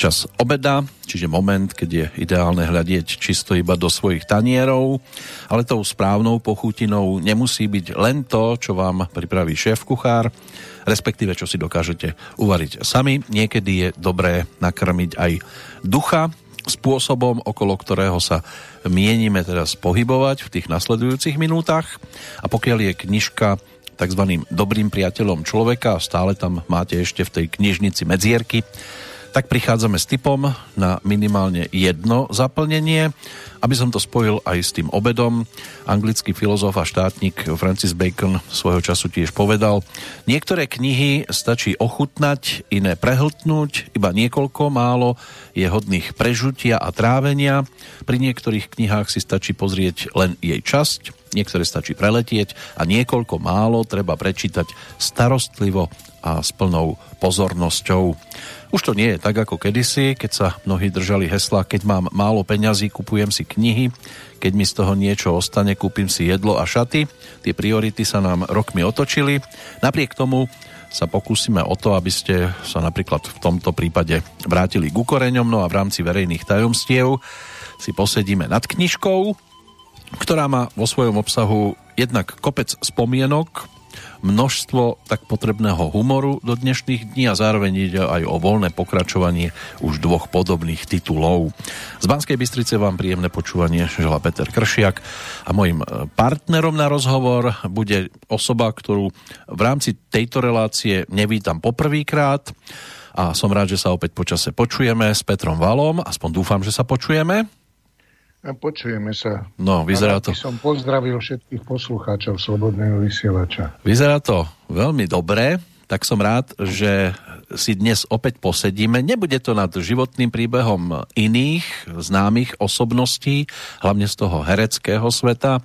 čas obeda, čiže moment, keď je ideálne hľadieť čisto iba do svojich tanierov, ale tou správnou pochutinou nemusí byť len to, čo vám pripraví šéf kuchár, respektíve čo si dokážete uvariť sami. Niekedy je dobré nakrmiť aj ducha spôsobom, okolo ktorého sa mienime teraz pohybovať v tých nasledujúcich minútach. A pokiaľ je knižka tzv. dobrým priateľom človeka, stále tam máte ešte v tej knižnici medzierky, tak prichádzame s typom na minimálne jedno zaplnenie. Aby som to spojil aj s tým obedom, anglický filozof a štátnik Francis Bacon svojho času tiež povedal, niektoré knihy stačí ochutnať, iné prehltnúť, iba niekoľko málo je hodných prežutia a trávenia. Pri niektorých knihách si stačí pozrieť len jej časť, niektoré stačí preletieť a niekoľko málo treba prečítať starostlivo a s plnou pozornosťou. Už to nie je tak ako kedysi, keď sa mnohí držali hesla, keď mám málo peňazí, kupujem si knihy, keď mi z toho niečo ostane, kúpim si jedlo a šaty. Tie priority sa nám rokmi otočili. Napriek tomu sa pokúsime o to, aby ste sa napríklad v tomto prípade vrátili k ukoreňom, no a v rámci verejných tajomstiev si posedíme nad knižkou, ktorá má vo svojom obsahu jednak kopec spomienok, množstvo tak potrebného humoru do dnešných dní a zároveň ide aj o voľné pokračovanie už dvoch podobných titulov. Z Banskej Bystrice vám príjemné počúvanie žela Peter Kršiak a mojim e, partnerom na rozhovor bude osoba, ktorú v rámci tejto relácie nevítam poprvýkrát a som rád, že sa opäť počase počujeme s Petrom Valom, aspoň dúfam, že sa počujeme. A počujeme sa. No, vyzerá to... som pozdravil všetkých poslucháčov Slobodného vysielača. Vyzerá to veľmi dobre, tak som rád, že si dnes opäť posedíme. Nebude to nad životným príbehom iných známych osobností, hlavne z toho hereckého sveta.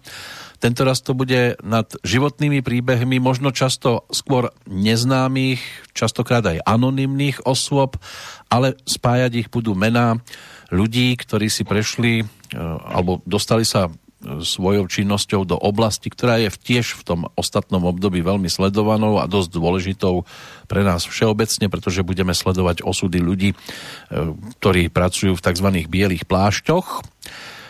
Tento raz to bude nad životnými príbehmi, možno často skôr neznámych, častokrát aj anonymných osôb, ale spájať ich budú mená ľudí, ktorí si prešli alebo dostali sa e, svojou činnosťou do oblasti, ktorá je tiež v tom ostatnom období veľmi sledovanou a dosť dôležitou pre nás všeobecne, pretože budeme sledovať osudy ľudí, e, ktorí pracujú v tzv. bielých plášťoch,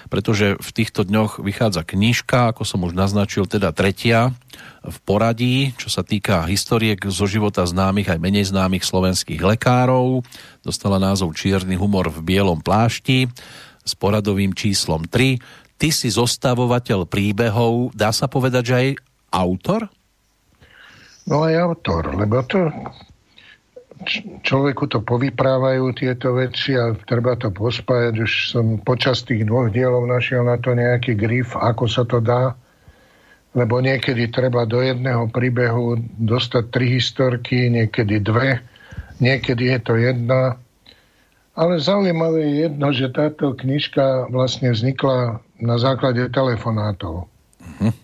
pretože v týchto dňoch vychádza knižka, ako som už naznačil, teda tretia v poradí, čo sa týka historiek zo života známych aj menej známych slovenských lekárov. Dostala názov Čierny humor v bielom plášti s poradovým číslom 3. Ty si zostavovateľ príbehov, dá sa povedať, že aj autor? No aj autor, lebo to človeku to povyprávajú tieto veci a treba to pospájať. Už som počas tých dvoch dielov našiel na to nejaký grif, ako sa to dá. Lebo niekedy treba do jedného príbehu dostať tri historky, niekedy dve, niekedy je to jedna. Ale zaujímavé je jedno, že táto knižka vlastne vznikla na základe telefonátov. Uh-huh.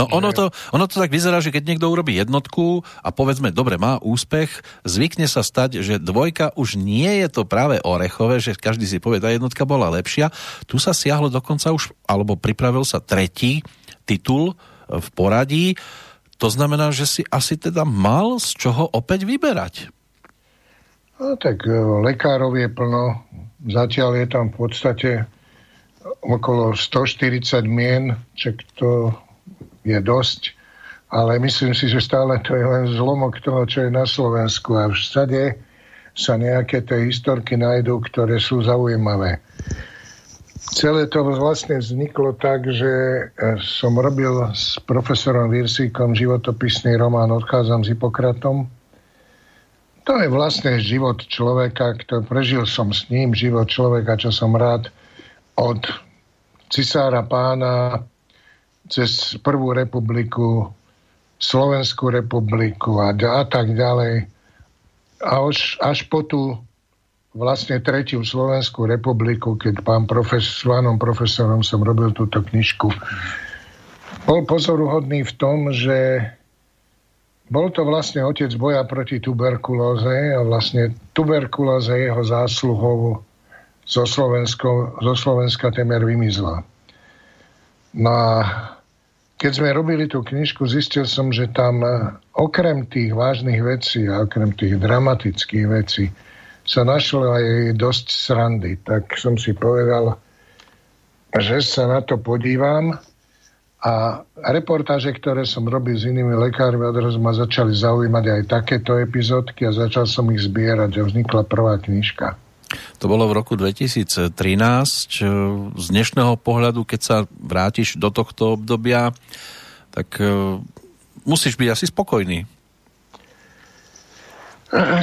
No ono, to, ono to tak vyzerá, že keď niekto urobí jednotku a povedzme, dobre, má úspech, zvykne sa stať, že dvojka už nie je to práve orechové, že každý si povie, tá jednotka bola lepšia. Tu sa siahlo dokonca už, alebo pripravil sa tretí titul v poradí. To znamená, že si asi teda mal z čoho opäť vyberať. No tak e, lekárov je plno. Zatiaľ je tam v podstate okolo 140 mien, čo to je dosť. Ale myslím si, že stále to je len zlomok toho, čo je na Slovensku. A všade sa nejaké tie historky nájdú, ktoré sú zaujímavé. Celé to vlastne vzniklo tak, že e, som robil s profesorom Virsíkom životopisný román Odchádzam s Hipokratom to je vlastne život človeka, ktorý prežil som s ním, život človeka, čo som rád od cisára pána cez Prvú republiku, Slovenskú republiku a, a tak ďalej. A až, až po tú vlastne tretiu Slovenskú republiku, keď pán profes, s pánom profesorom som robil túto knižku. Bol pozoruhodný v tom, že bol to vlastne otec boja proti tuberkulóze a vlastne tuberkulóza jeho zásluhou zo, Slovensko, zo Slovenska temer vymizla. No a keď sme robili tú knižku, zistil som, že tam e, okrem tých vážnych vecí a okrem tých dramatických vecí sa našlo aj dosť srandy. Tak som si povedal, že sa na to podívam a reportáže, ktoré som robil s inými lekármi, odrazu ma začali zaujímať aj takéto epizódky a začal som ich zbierať a vznikla prvá knižka. To bolo v roku 2013. Z dnešného pohľadu, keď sa vrátiš do tohto obdobia, tak e, musíš byť asi spokojný.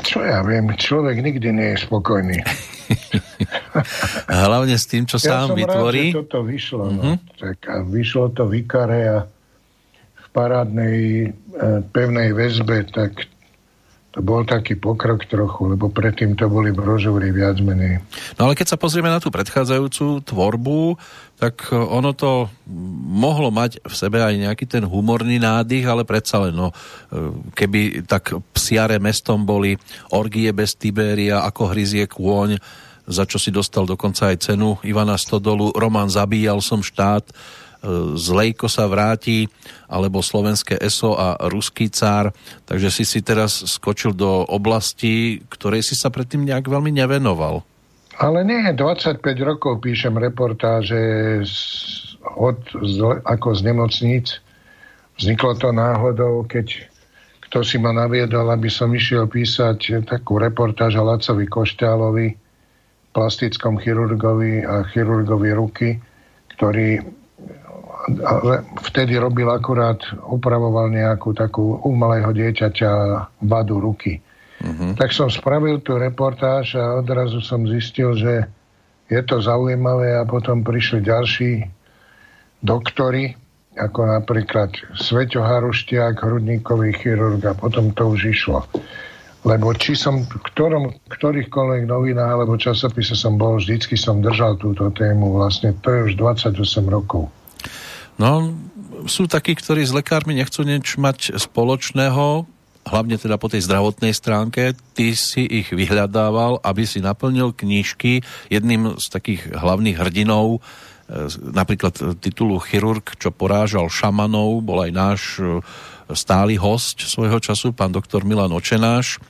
Čo ja viem, človek nikdy nie je spokojný. Hlavne s tým, čo ja sám vytvorí. Ja toto vyšlo. Uh-huh. No. Mhm. Tak a vyšlo to v Ikare a v parádnej e, pevnej väzbe, tak to bol taký pokrok trochu, lebo predtým to boli brožúry viac menej. No ale keď sa pozrieme na tú predchádzajúcu tvorbu, tak e, ono to mohlo mať v sebe aj nejaký ten humorný nádych, ale predsa len, no, e, keby tak psiare mestom boli orgie bez Tiberia, ako hryzie kôň, za čo si dostal dokonca aj cenu Ivana Stodolu, Roman Zabíjal som štát, E, Zlejko sa vráti, alebo slovenské ESO a ruský cár, takže si si teraz skočil do oblasti, ktorej si sa predtým nejak veľmi nevenoval. Ale nie, 25 rokov píšem reportáže od, ako z nemocníc. Vzniklo to náhodou, keď kto si ma naviedol, aby som išiel písať takú reportáž o Lacovi Košťálovi, plastickom chirurgovi a chirurgovi ruky, ktorý ale vtedy robil akurát, upravoval nejakú takú u malého dieťaťa vadu ruky. Uh-huh. Tak som spravil tú reportáž a odrazu som zistil, že je to zaujímavé a potom prišli ďalší doktory, ako napríklad Sveťo Haruštiak, hrudníkový chirurg a potom to už išlo. Lebo či som v ktorom, ktorýchkoľvek novinách alebo časopise som bol, vždycky som držal túto tému. Vlastne to je už 28 rokov. No, sú takí, ktorí s lekármi nechcú nič mať spoločného, hlavne teda po tej zdravotnej stránke. Ty si ich vyhľadával, aby si naplnil knížky. Jedným z takých hlavných hrdinov, napríklad titulu Chirurg, čo porážal šamanov, bol aj náš e, stály host svojho času, pán doktor Milan Očenáš,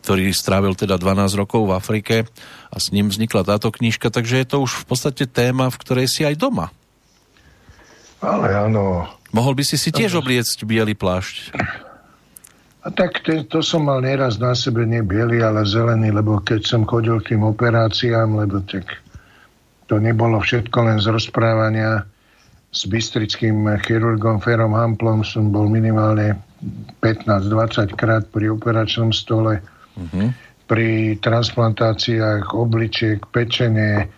ktorý strávil teda 12 rokov v Afrike a s ním vznikla táto knižka, takže je to už v podstate téma, v ktorej si aj doma. Ale áno. Mohol by si si tiež obliecť biely plášť. A tak to, to som mal nieraz na sebe nie biely, ale zelený, lebo keď som chodil k tým operáciám, lebo tak to nebolo všetko len z rozprávania s bystrickým chirurgom Ferom Hamplom som bol minimálne 15-20 krát pri operačnom stole. Uh-huh. Pri transplantáciách obličiek, pečenie,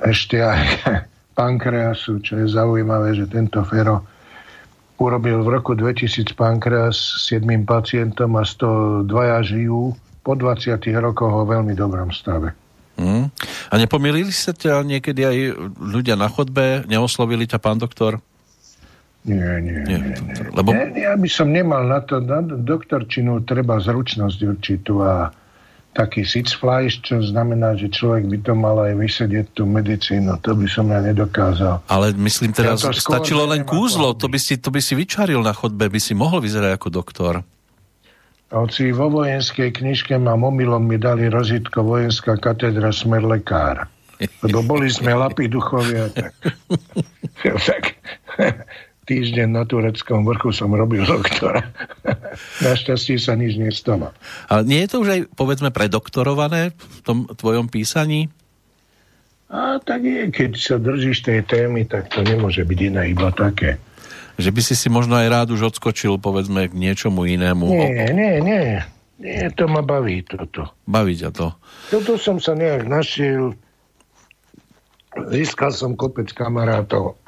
ešte aj pankreasu, čo je zaujímavé, že tento Fero urobil v roku 2000 pankreas s jedným pacientom a z toho dvaja žijú po 20 rokoch ho veľmi dobrom stave. Mm. A nepomýlili sa ťa niekedy aj ľudia na chodbe? Neoslovili ťa pán doktor? Nie, nie, nie. nie, nie. Lebo... nie ja by som nemal na to, na doktorčinu treba zručnosť určitú a taký sitzfleisch, čo znamená, že človek by to mal aj vysedieť tú medicínu. To by som ja nedokázal. Ale myslím teraz, ja stačilo len kúzlo, to by, si, to by si vyčaril na chodbe, by si mohol vyzerať ako doktor. Hoci vo vojenskej knižke mám omylom mi dali rozitko vojenská katedra smer lekár. Lebo boli sme lapí duchovia, tak, tak týždeň na tureckom vrchu som robil doktora. Našťastie sa nič nestalo. Ale nie je to už aj, povedzme, predoktorované v tom tvojom písaní? A tak je, keď sa držíš tej témy, tak to nemôže byť iné, iba také. Že by si si možno aj rád už odskočil, povedzme, k niečomu inému. Nie, nie, nie. Nie, to ma baví toto. Baví ťa to? Toto som sa nejak našiel. Získal som kopec kamarátov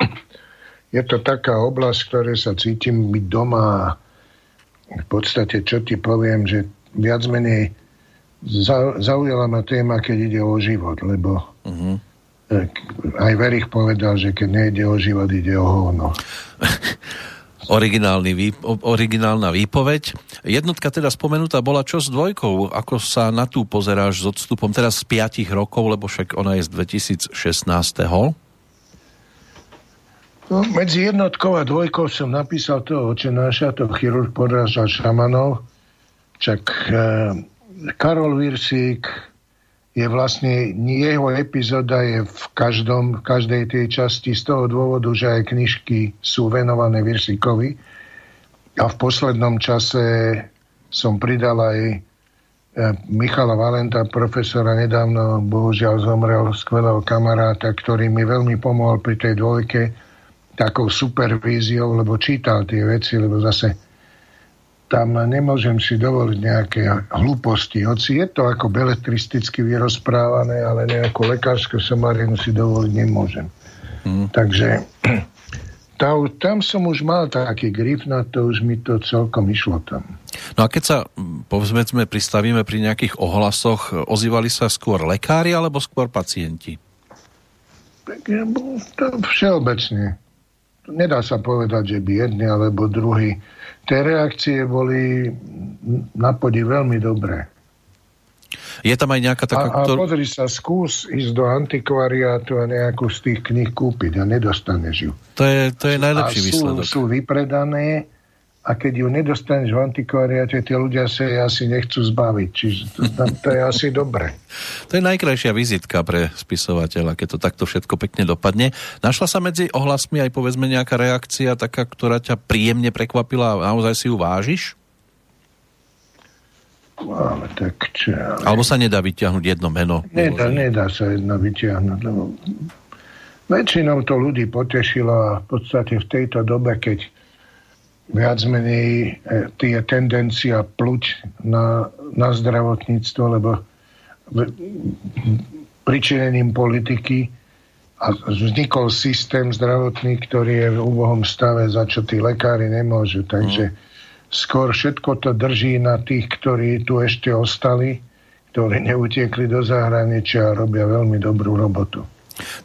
je to taká oblasť, v ktorej sa cítim byť doma v podstate, čo ti poviem, že viac menej zaujala ma téma, keď ide o život, lebo uh-huh. Aj Verich povedal, že keď nejde o život, ide o hovno. Originálny výp- originálna výpoveď. Jednotka teda spomenutá bola čo s dvojkou? Ako sa na tú pozeráš s odstupom teraz z 5 rokov, lebo však ona je z 2016. No, medzi jednotkou a dvojkou som napísal toho očenáša, to chirurg podrážal šamanov. Čak e, Karol Virsík je vlastne, jeho epizóda je v, každom, v každej tej časti z toho dôvodu, že aj knižky sú venované Virsíkovi. A v poslednom čase som pridal aj e, Michala Valenta, profesora, nedávno bohužiaľ zomrel, skvelého kamaráta, ktorý mi veľmi pomohol pri tej dvojke takou supervíziou, lebo čítal tie veci, lebo zase tam nemôžem si dovoliť nejaké hlúposti. Hoci je to ako beletristicky vyrozprávané, ale nejakú lekárskú somarinu si dovoliť nemôžem. Mm. Takže tá, tam som už mal taký grif na to, už mi to celkom išlo tam. No a keď sa, povedzme, pristavíme pri nejakých ohlasoch, ozývali sa skôr lekári alebo skôr pacienti? Všeobecne nedá sa povedať, že by jedni alebo druhý. Tie reakcie boli na podi veľmi dobré. Je tam aj nejaká taká... A, a pozri sa, skús ísť do antikvariátu a nejakú z tých kníh kúpiť a nedostaneš ju. To je, to je najlepší a sú, výsledok. sú vypredané a keď ju nedostaneš v antikvariate, tie ľudia sa asi nechcú zbaviť. Čiže to, to je asi dobre. To je najkrajšia vizitka pre spisovateľa, keď to takto všetko pekne dopadne. Našla sa medzi ohlasmi aj povedzme nejaká reakcia taká, ktorá ťa príjemne prekvapila a naozaj si ju vážiš? Ale tak čo... Alebo sa nedá vyťahnuť jedno meno? Nedá, nedá sa jedno vyťahnuť, lebo väčšinou to ľudí potešilo a v podstate v tejto dobe, keď viac menej e, tie tendencia pluť na, na zdravotníctvo, lebo pričinením politiky a vznikol systém zdravotný, ktorý je v úbohom stave, za čo tí lekári nemôžu. Takže mm. skôr všetko to drží na tých, ktorí tu ešte ostali, ktorí neutiekli do zahraničia a robia veľmi dobrú robotu.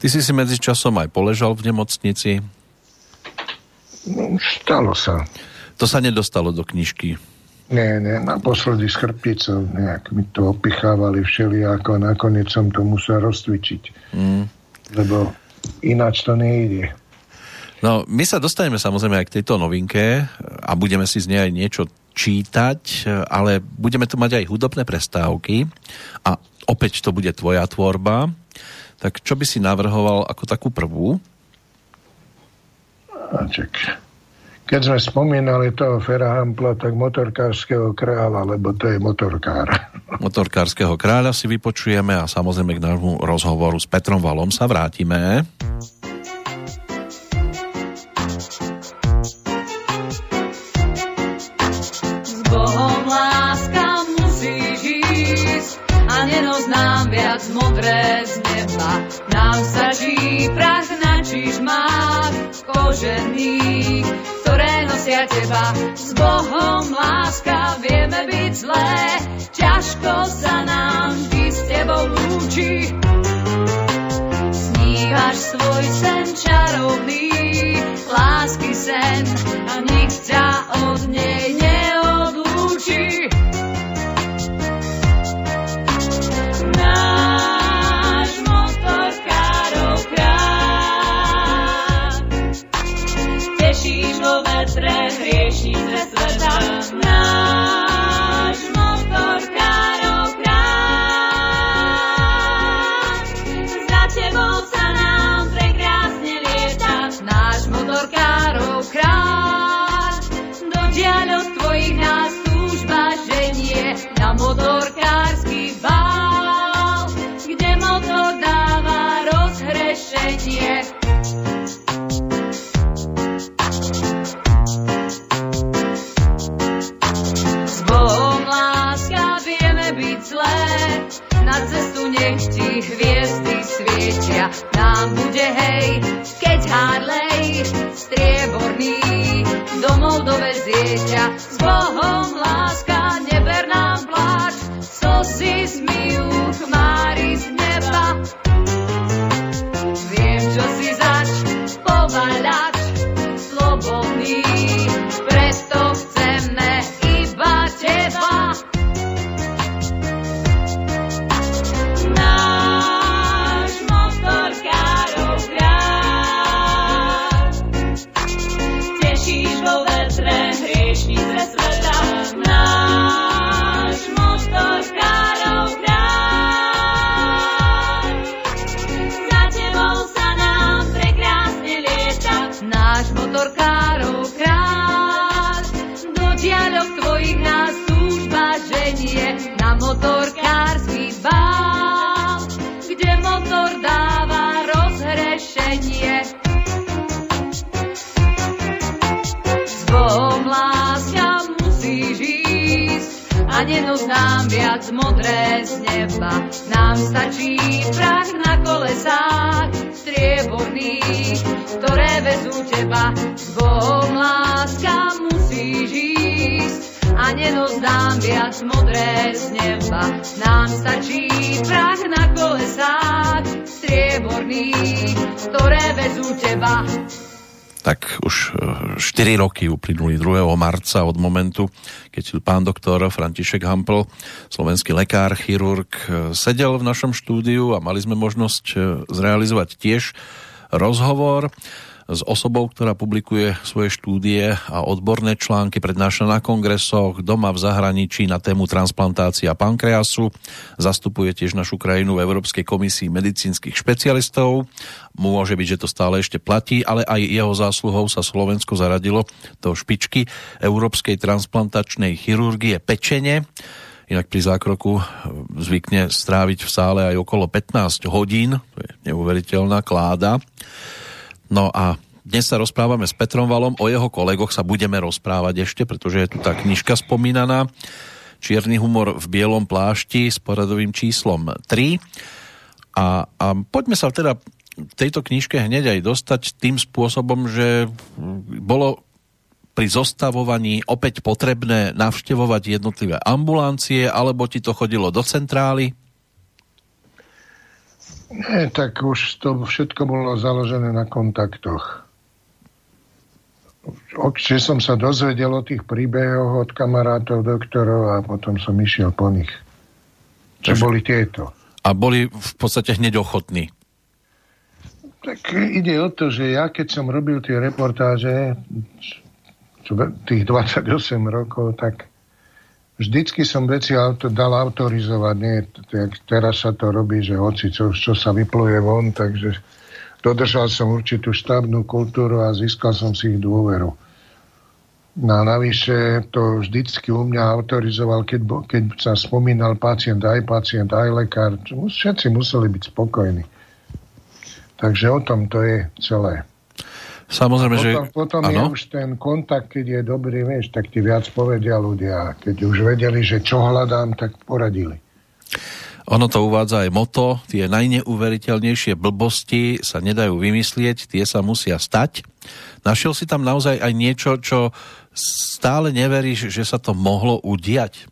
Ty si si medzi časom aj poležal v nemocnici. Stalo sa. To sa nedostalo do knižky. Nie, nie, naposledy s chrbticou nejak mi to opichávali všelijako a nakoniec som to musel rozcvičiť. Mm. Lebo ináč to nejde. No, my sa dostaneme samozrejme aj k tejto novinke a budeme si z nej aj niečo čítať, ale budeme tu mať aj hudobné prestávky a opäť to bude tvoja tvorba. Tak čo by si navrhoval ako takú prvú? Čak. Keď sme spomínali toho Ferahampla, tak motorkárskeho kráľa, lebo to je motorkár. Motorkárskeho kráľa si vypočujeme a samozrejme k nášmu rozhovoru s Petrom Valom sa vrátime. S Bohom láska musíš ísť a nenos nám viac modré z neba. Nám stačí prach na čižmách nosia teba. S Bohom láska vieme byť zlé, ťažko sa nám vždy s tebou lúči. Snívaš svoj sen čarovný, lásky sen a nik ťa od Nám bude hej, keď Harley strieborný domov dovezie ťa. S Bohom a nenos nám viac modré z neba. Nám stačí prach na kolesách strieborných, ktoré vezú teba. S Bohom láska musíš ísť a nenos nám viac modré z neba. Nám stačí prach na kolesách strieborných, ktoré vezú teba tak už 4 e, roky uplynuli 2. marca od momentu, keď pán doktor František Hampel, slovenský lekár, chirurg, e, sedel v našom štúdiu a mali sme možnosť e, zrealizovať tiež rozhovor s osobou, ktorá publikuje svoje štúdie a odborné články, prednáša na kongresoch, doma v zahraničí na tému transplantácia pankreasu, zastupuje tiež našu krajinu v Európskej komisii medicínskych špecialistov. Môže byť, že to stále ešte platí, ale aj jeho zásluhou sa Slovensko zaradilo do špičky Európskej transplantačnej chirurgie pečene. Inak pri zákroku zvykne stráviť v sále aj okolo 15 hodín, to je neuveriteľná kláda. No a dnes sa rozprávame s Petrom Valom, o jeho kolegoch sa budeme rozprávať ešte, pretože je tu tá knižka spomínaná. Čierny humor v bielom plášti s poradovým číslom 3. A, a poďme sa teda tejto knižke hneď aj dostať tým spôsobom, že bolo pri zostavovaní opäť potrebné navštevovať jednotlivé ambulancie, alebo ti to chodilo do centrály? Nie, tak už to všetko bolo založené na kontaktoch. Čiže som sa dozvedel o tých príbehoch od kamarátov, doktorov a potom som išiel po nich. Čo Takže... boli tieto. A boli v podstate hneď ochotní. Tak ide o to, že ja keď som robil tie reportáže tých 28 rokov, tak vždycky som veci auto, dal autorizovať. Nie, teraz sa to robí, že hoci čo, čo sa vypluje von, takže dodržal som určitú štábnu kultúru a získal som si ich dôveru. No a navyše to vždycky u mňa autorizoval, keď, keď sa spomínal pacient, aj pacient, aj lekár. Všetci museli byť spokojní. Takže o tom to je celé. Samozrejme, potom, že... Potom ano? je už ten kontakt, keď je dobrý, vieš, tak ti viac povedia ľudia. Keď už vedeli, že čo hľadám, tak poradili. Ono to uvádza aj moto, tie najneuveriteľnejšie blbosti sa nedajú vymyslieť, tie sa musia stať. Našiel si tam naozaj aj niečo, čo stále neveríš, že sa to mohlo udiať?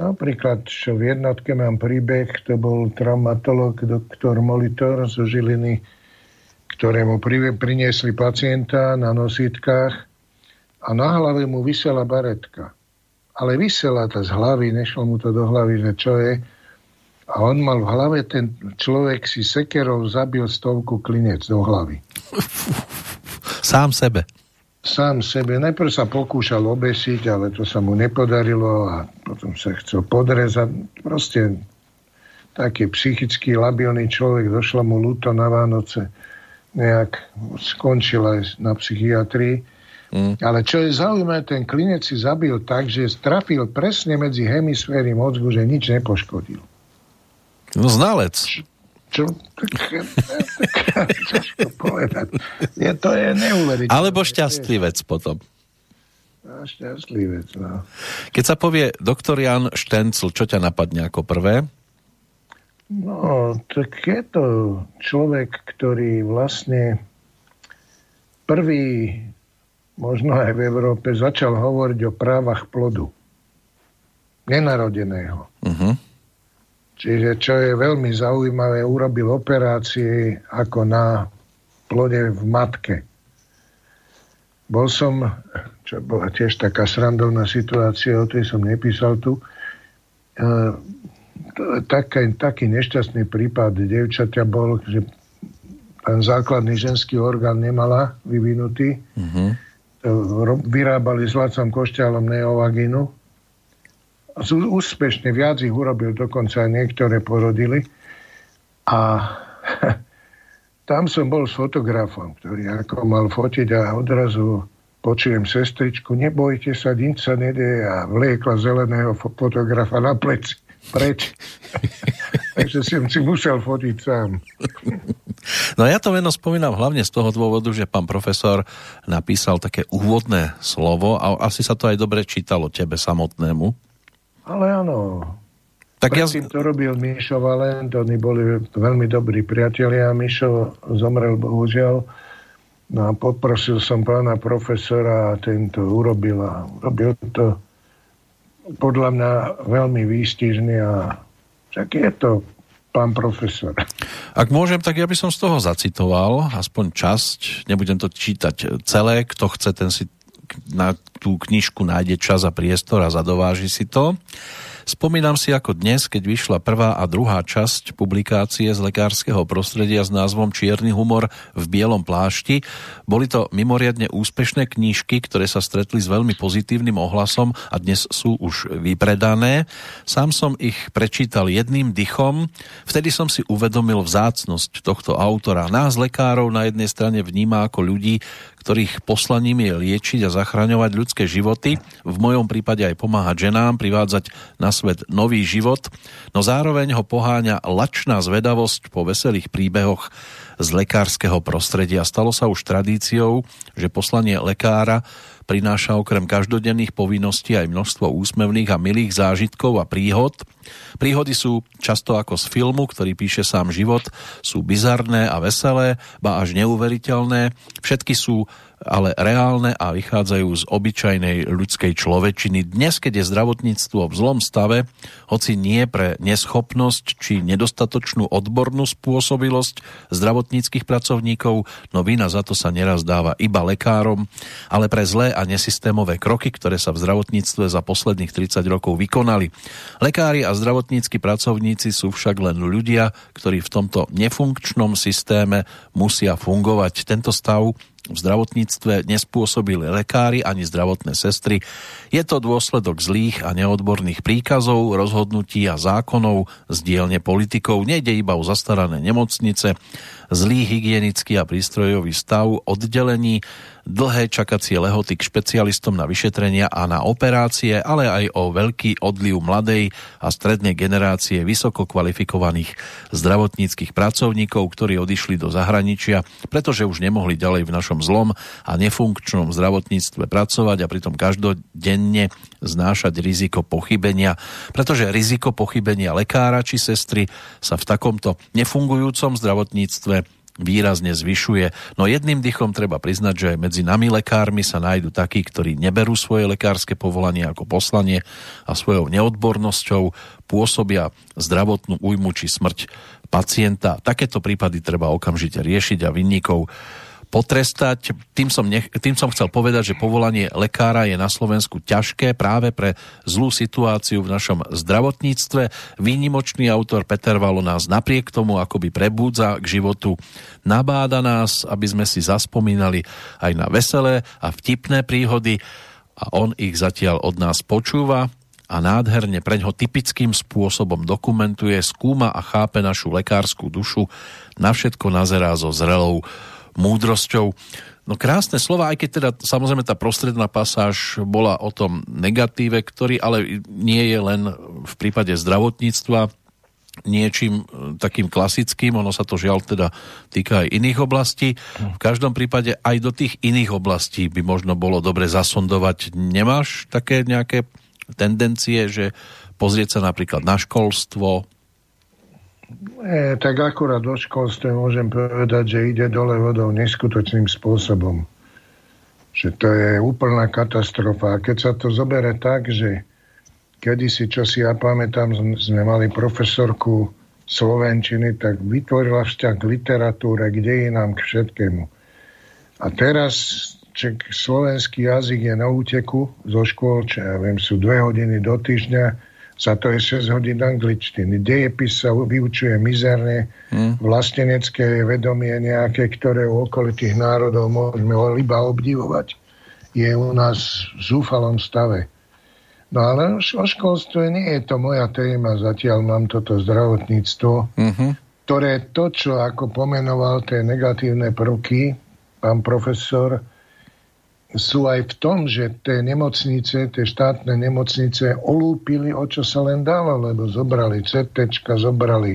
Napríklad, čo v jednotke mám príbeh, to bol traumatolog, doktor Molitor zo Žiliny, ktorému priniesli pacienta na nosítkach a na hlave mu vysela baretka. Ale vysela to z hlavy, nešlo mu to do hlavy, že čo je. A on mal v hlave, ten človek si sekerov zabil stovku klinec do hlavy. Sám sebe. Sám sebe. Najprv sa pokúšal obesiť, ale to sa mu nepodarilo a potom sa chcel podrezať. Proste taký psychický labilný človek, došlo mu ľúto na Vánoce nejak skončil aj na psychiatrii. Mm. Ale čo je zaujímavé, ten klinec si zabil tak, že strafil presne medzi hemisféry mozgu, že nič nepoškodil. No znalec. Čo? čo ťažko povedať. Je, to je neuveriteľné. Alebo šťastlivec potom. No, šťastlivec, no. Keď sa povie doktor Jan Štencl, čo ťa napadne ako prvé? No, tak je to človek, ktorý vlastne prvý, možno aj v Európe, začal hovoriť o právach plodu. Nenarodeného. Uh-huh. Čiže, čo je veľmi zaujímavé, urobil operácie ako na plode v matke. Bol som, čo bola tiež taká srandovná situácia, o tej som nepísal tu, taký, taký nešťastný prípad devčatia bol, že ten základný ženský orgán nemala vyvinutý. Uh-huh. Vyrábali s Lacom Košťalom neovaginu. Úspešne, viac ich urobil, dokonca aj niektoré porodili. A tam som bol s fotografom, ktorý ako mal fotiť a odrazu počujem sestričku, nebojte sa, nič sa nedie a vliekla zeleného fotografa na pleci preč. Takže som si musel fotiť sám. No ja to meno spomínam hlavne z toho dôvodu, že pán profesor napísal také úvodné slovo a asi sa to aj dobre čítalo tebe samotnému. Ale áno. Tak Predtým ja... to robil Mišo Valent, oni boli veľmi dobrí priatelia. Mišo zomrel bohužiaľ. No a poprosil som pána profesora a tento urobil a urobil to podľa mňa veľmi výstižný a však je to pán profesor. Ak môžem, tak ja by som z toho zacitoval aspoň časť, nebudem to čítať celé, kto chce, ten si na tú knižku nájde čas a priestor a zadováži si to. Spomínam si ako dnes, keď vyšla prvá a druhá časť publikácie z lekárskeho prostredia s názvom Čierny humor v bielom plášti. Boli to mimoriadne úspešné knížky, ktoré sa stretli s veľmi pozitívnym ohlasom a dnes sú už vypredané. Sám som ich prečítal jedným dychom. Vtedy som si uvedomil vzácnosť tohto autora. Nás lekárov na jednej strane vníma ako ľudí, ktorých poslaním je liečiť a zachraňovať ľudské životy, v mojom prípade aj pomáhať ženám, privádzať na svet nový život, no zároveň ho poháňa lačná zvedavosť po veselých príbehoch z lekárskeho prostredia. Stalo sa už tradíciou, že poslanie lekára prináša okrem každodenných povinností aj množstvo úsmevných a milých zážitkov a príhod. Príhody sú často ako z filmu, ktorý píše sám život, sú bizarné a veselé, ba až neuveriteľné. Všetky sú ale reálne a vychádzajú z obyčajnej ľudskej človečiny. Dnes, keď je zdravotníctvo v zlom stave, hoci nie pre neschopnosť či nedostatočnú odbornú spôsobilosť zdravotníckých pracovníkov, no vina za to sa neraz dáva iba lekárom, ale pre zlé a nesystémové kroky, ktoré sa v zdravotníctve za posledných 30 rokov vykonali. Lekári a zdravotníckí pracovníci sú však len ľudia, ktorí v tomto nefunkčnom systéme musia fungovať. Tento stav v zdravotníctve nespôsobili lekári ani zdravotné sestry. Je to dôsledok zlých a neodborných príkazov, rozhodnutí a zákonov z dielne politikov. Nejde iba o zastarané nemocnice, zlý hygienický a prístrojový stav oddelení, dlhé čakacie lehoty k špecialistom na vyšetrenia a na operácie, ale aj o veľký odliv mladej a strednej generácie vysoko kvalifikovaných zdravotníckých pracovníkov, ktorí odišli do zahraničia, pretože už nemohli ďalej v našom zlom a nefunkčnom zdravotníctve pracovať a pritom každodenne znášať riziko pochybenia, pretože riziko pochybenia lekára či sestry sa v takomto nefungujúcom zdravotníctve výrazne zvyšuje. No jedným dychom treba priznať, že medzi nami lekármi sa nájdu takí, ktorí neberú svoje lekárske povolanie ako poslanie a svojou neodbornosťou pôsobia zdravotnú újmu či smrť pacienta. Takéto prípady treba okamžite riešiť a vinníkov potrestať. Tým som, nech, tým som chcel povedať, že povolanie lekára je na Slovensku ťažké práve pre zlú situáciu v našom zdravotníctve. Výnimočný autor Peter Valo nás napriek tomu akoby prebúdza k životu. Nabáda nás, aby sme si zaspomínali aj na veselé a vtipné príhody a on ich zatiaľ od nás počúva a nádherne preňho typickým spôsobom dokumentuje, skúma a chápe našu lekárskú dušu, na všetko nazerá so zrelou múdrosťou. No krásne slova, aj keď teda samozrejme tá prostredná pasáž bola o tom negatíve, ktorý ale nie je len v prípade zdravotníctva niečím e, takým klasickým, ono sa to žiaľ teda týka aj iných oblastí. V každom prípade aj do tých iných oblastí by možno bolo dobre zasondovať. Nemáš také nejaké tendencie, že pozrieť sa napríklad na školstvo, nie, tak akurát o školstve môžem povedať, že ide dole vodou neskutočným spôsobom. Že to je úplná katastrofa. A keď sa to zobere tak, že kedysi, čo si ja pamätám, sme mali profesorku Slovenčiny, tak vytvorila vzťah k literatúre, k dejinám, k všetkému. A teraz slovenský jazyk je na úteku zo škôl, čo ja viem, sú dve hodiny do týždňa, za to je 6 hodín angličtiny. Dejepis sa vyučuje mizerne, hmm. vlastenecké vedomie nejaké, ktoré u okolitých národov môžeme iba obdivovať, je u nás v zúfalom stave. No ale o školstve nie je to moja téma, zatiaľ mám toto zdravotníctvo, mm-hmm. ktoré to, čo ako pomenoval tie negatívne prvky, pán profesor, sú aj v tom, že tie nemocnice, tie štátne nemocnice olúpili, o čo sa len dalo, lebo zobrali CT, zobrali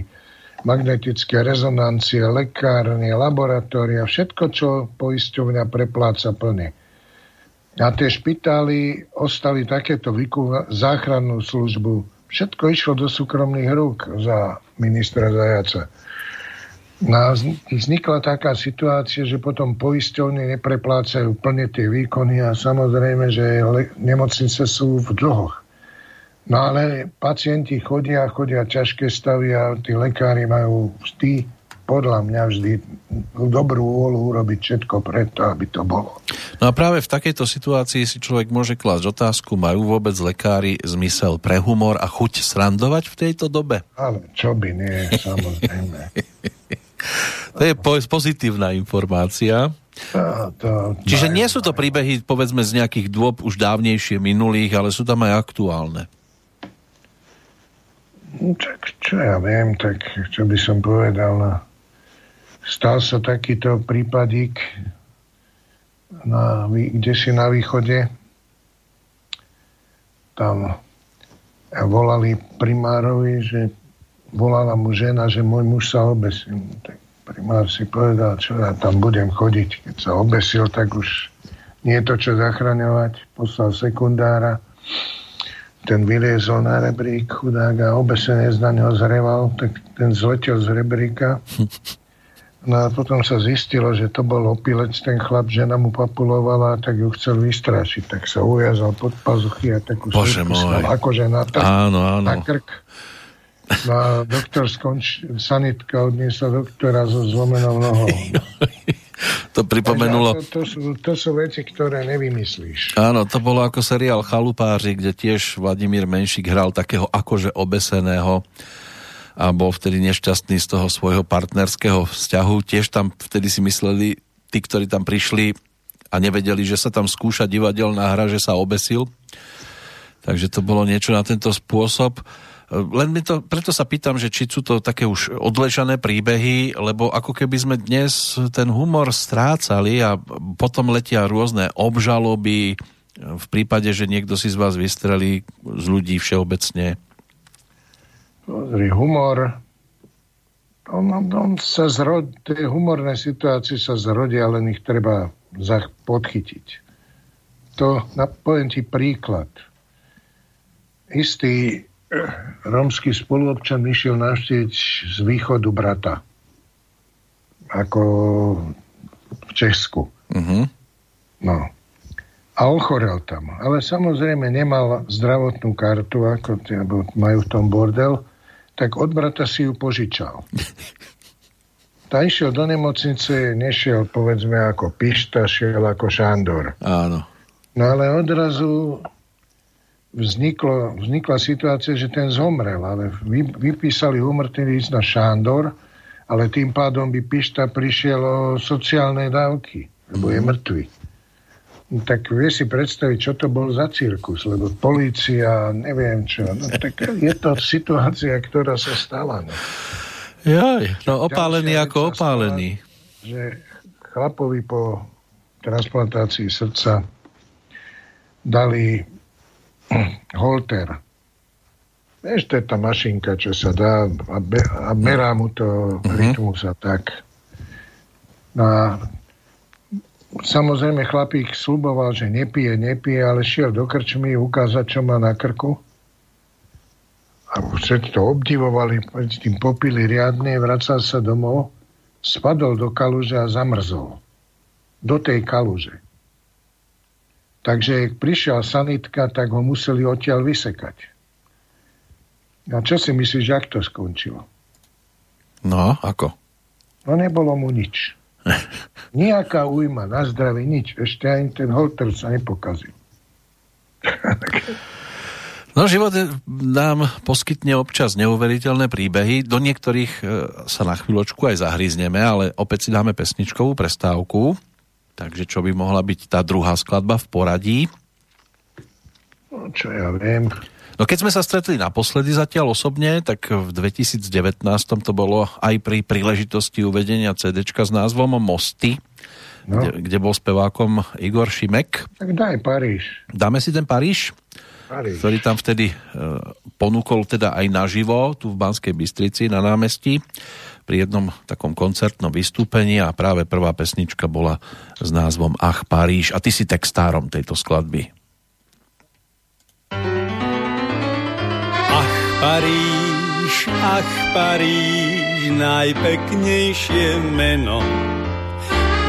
magnetické rezonancie, lekárne, laboratória, všetko, čo poisťovňa prepláca plne. A tie špitály ostali takéto vykúva- záchrannú službu. Všetko išlo do súkromných rúk za ministra Zajaca. Vznikla taká situácia, že potom poisťovne nepreplácajú plne tie výkony a samozrejme, že nemocnice sú v dlhoch. No ale pacienti chodia, chodia ťažké stavy a tí lekári majú vždy, podľa mňa vždy dobrú vôľu urobiť všetko preto, aby to bolo. No a práve v takejto situácii si človek môže klásť otázku, majú vôbec lekári zmysel pre humor a chuť srandovať v tejto dobe? Ale čo by nie, samozrejme. to je pozitívna informácia. To, to Čiže nie sú to príbehy, povedzme, z nejakých dôb už dávnejšie minulých, ale sú tam aj aktuálne. Tak čo ja viem, tak čo by som povedal. No. Stal sa takýto prípadík na, kde si na východe. Tam volali primárovi, že volala mu žena, že môj muž sa obesil. Tak primár si povedal, čo ja tam budem chodiť. Keď sa obesil, tak už nie je to čo zachraňovať. Poslal sekundára. Ten vyliezol na rebrík, chudák a obesené z na neho zreval, tak ten zletel z rebríka. No a potom sa zistilo, že to bol opilec, ten chlap, žena mu papulovala, tak ju chcel vystrašiť. Tak sa ujazal pod pazuchy a takú Bože môj. akože na, t- áno, áno. na krk No a doktor skonč, sanitka odniesla doktora so zlomenou nohou. to pripomenulo... To, to, sú, to sú veci, ktoré nevymyslíš. Áno, to bolo ako seriál Chalupáři, kde tiež Vladimír Menšik hral takého akože obeseného a bol vtedy nešťastný z toho svojho partnerského vzťahu. Tiež tam vtedy si mysleli, tí, ktorí tam prišli a nevedeli, že sa tam skúša divadelná hra, že sa obesil. Takže to bolo niečo na tento spôsob. Len mi to, preto sa pýtam, že či sú to také už odležané príbehy, lebo ako keby sme dnes ten humor strácali a potom letia rôzne obžaloby v prípade, že niekto si z vás vystrelí z ľudí všeobecne. Pozri, humor on, on sa zrod, tie humorné situácie sa zrodia, len ich treba podchytiť. To, poviem ti príklad. Istý rómsky spoluobčan išiel navštíviť z východu brata. Ako v Česku. Uh-huh. No. A ochorel tam. Ale samozrejme nemal zdravotnú kartu, ako majú v tom bordel, tak od brata si ju požičal. Tá išiel do nemocnice, nešiel povedzme ako Pišta, šiel ako Šandor. Áno. No ale odrazu vzniklo, vznikla situácia, že ten zomrel, ale vy, vypísali umrtný list na Šándor, ale tým pádom by Pišta prišiel o sociálne dávky, lebo je mŕtvy. Tak vie si predstaviť, čo to bol za cirkus, lebo polícia, neviem čo. No, tak je to situácia, ktorá sa stala. No. Jaj, no opálený Ďalšia ako opálený. Stala, že chlapovi po transplantácii srdca dali holter. Vieš, to je tá mašinka, čo sa dá a, be, a merá mu to uh-huh. rytmus a tak. No a samozrejme chlapík sluboval, že nepije, nepije, ale šiel do krčmy ukázať, čo má na krku. A všetci to obdivovali, tým popili riadne, vracal sa domov, spadol do kaluže a zamrzol. Do tej kaluže. Takže prišiel sanitka, tak ho museli odtiaľ vysekať. A čo si myslíš, jak to skončilo? No, ako? No nebolo mu nič. Nijaká újma na zdravie, nič. Ešte ani ten holter sa nepokazil. No život nám poskytne občas neuveriteľné príbehy. Do niektorých e, sa na chvíľočku aj zahryzneme, ale opäť si dáme pesničkovú prestávku. Takže čo by mohla byť tá druhá skladba v poradí? No, čo ja viem. No keď sme sa stretli naposledy zatiaľ osobne, tak v 2019 to bolo aj pri príležitosti uvedenia CD s názvom Mosty, no. kde, kde bol spevákom Igor Šimek. Tak daj Paríž. Dáme si ten Paríž? Paríž. ktorý tam vtedy e, ponúkol teda aj naživo tu v Banskej Bystrici na námestí pri jednom takom koncertnom vystúpení a práve prvá pesnička bola s názvom Ach Paríž a ty si textárom tejto skladby. Ach Paríž, ach Paríž, najpeknejšie meno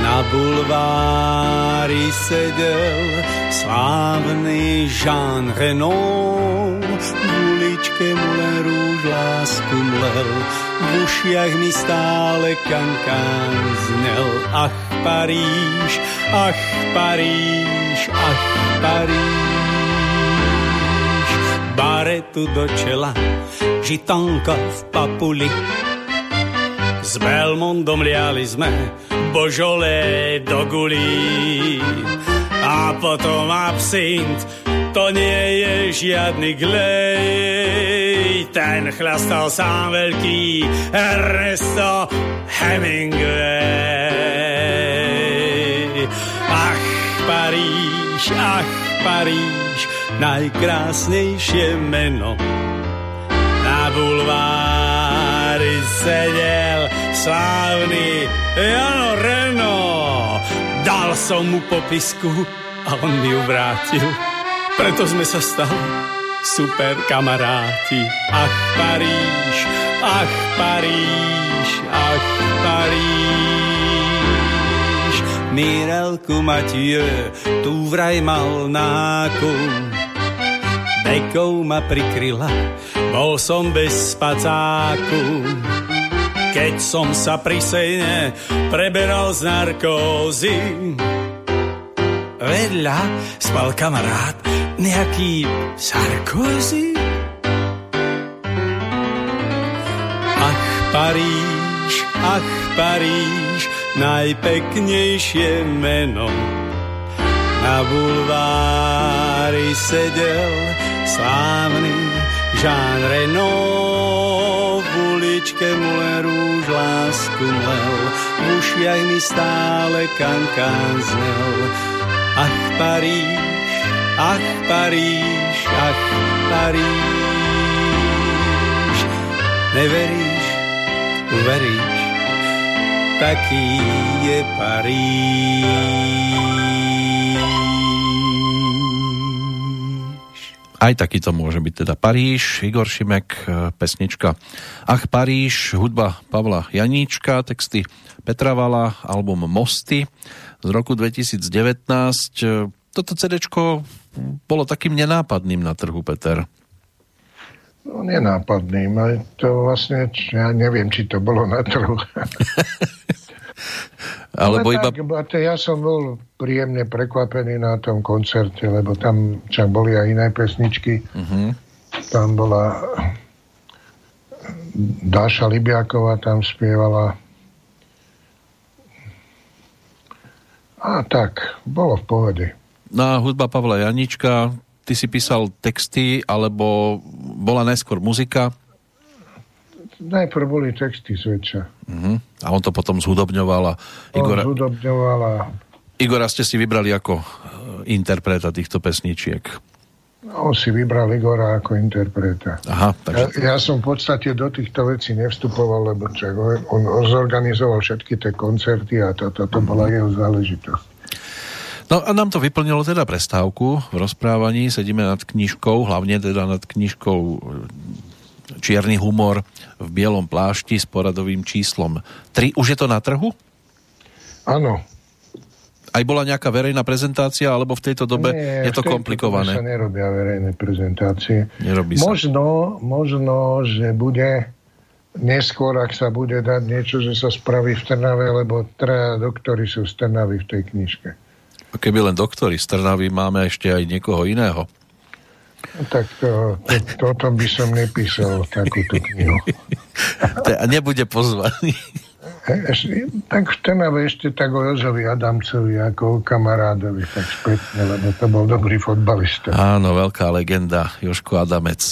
na bulvári sedel slávny Jean Renault. V uličke mu len rúž lásku mlel, v ušiach mi stále kankán znel. Ach, Paríž, ach, Paríž, ach, Paríž. Baretu do čela, žitonka v papuli, s Belmondom liali sme božole do gulí. A potom absint, to nie je žiadny glej. Ten chlastal sám veľký Ernesto Hemingway. Ach, Paríž, ach, Paríž, najkrásnejšie meno na bulvári sedel slávny Jano Reno. Dal som mu popisku a on mi ju vrátil. Preto sme sa stali super kamaráti. Ach, Paríž, ach, Paríž, ach, Paríž. Mirelku Mathieu tu vraj mal nákum. Dekou ma prikryla, bol som bez spacáku. Keď som sa pri sejne preberal z narkózy, vedľa spal kamarát nejaký Sarkozy. Ach, Paríž, ach, Paríž, najpeknejšie meno. Na bulvári sedel slávny Jean Renault. V uličke mu len rúž lásku mlel, v ušiach mi stále kankán znel. Ach, Paríž, ach, Paríž, ach, Paríž. Neveríš, uveríš, taký je Paríž. Aj takýto môže byť teda Paríž, Igor Šimek, e, pesnička Ach Paríž, hudba Pavla Janíčka, texty Petra Vala, album Mosty z roku 2019. E, Toto CD bolo takým nenápadným na trhu, Peter. No, nenápadným. Ale to vlastne, ja neviem, či to bolo na trhu. Alebo Ale iba... tak, ja som bol príjemne prekvapený na tom koncerte, lebo tam však boli aj iné pesničky. Uh-huh. Tam bola Dáša Libiaková tam spievala. A tak, bolo v pohode. Na hudba Pavla Janička, ty si písal texty, alebo bola najskôr muzika? Najprv boli texty zväčša. Uh-huh. A on to potom zhudobňoval a Igora... On zhudobňoval a Igora ste si vybrali ako e, interpreta týchto pesničiek. on si vybral Igora ako interpreta. Aha, Ja, takže... ja som v podstate do týchto vecí nevstupoval, lebo čak, on, on zorganizoval všetky tie koncerty a toto to, to bola jeho záležitosť. No a nám to vyplnilo teda prestávku v rozprávaní. Sedíme nad knižkou, hlavne teda nad knižkou e, Čierny humor v bielom plášti s poradovým číslom 3. Už je to na trhu? Áno. Aj bola nejaká verejná prezentácia, alebo v tejto dobe Nie, je to tejto dobe sa komplikované? nerobia verejné prezentácie. Nerobí sa. Možno, možno, že bude neskôr, ak sa bude dať niečo, že sa spraví v Trnave, lebo traja doktori sú z Trnavy v tej knižke. A Keby len doktori z Trnavy, máme ešte aj niekoho iného. No, tak to, to, to, o tom by som nepísal takúto knihu. A nebude pozvaný. Ešte, tak v Trnave ešte tak o Jožovi Adamcovi ako o kamarádovi, tak spätne, lebo to bol dobrý fotbalista. Áno, veľká legenda, Joško Adamec.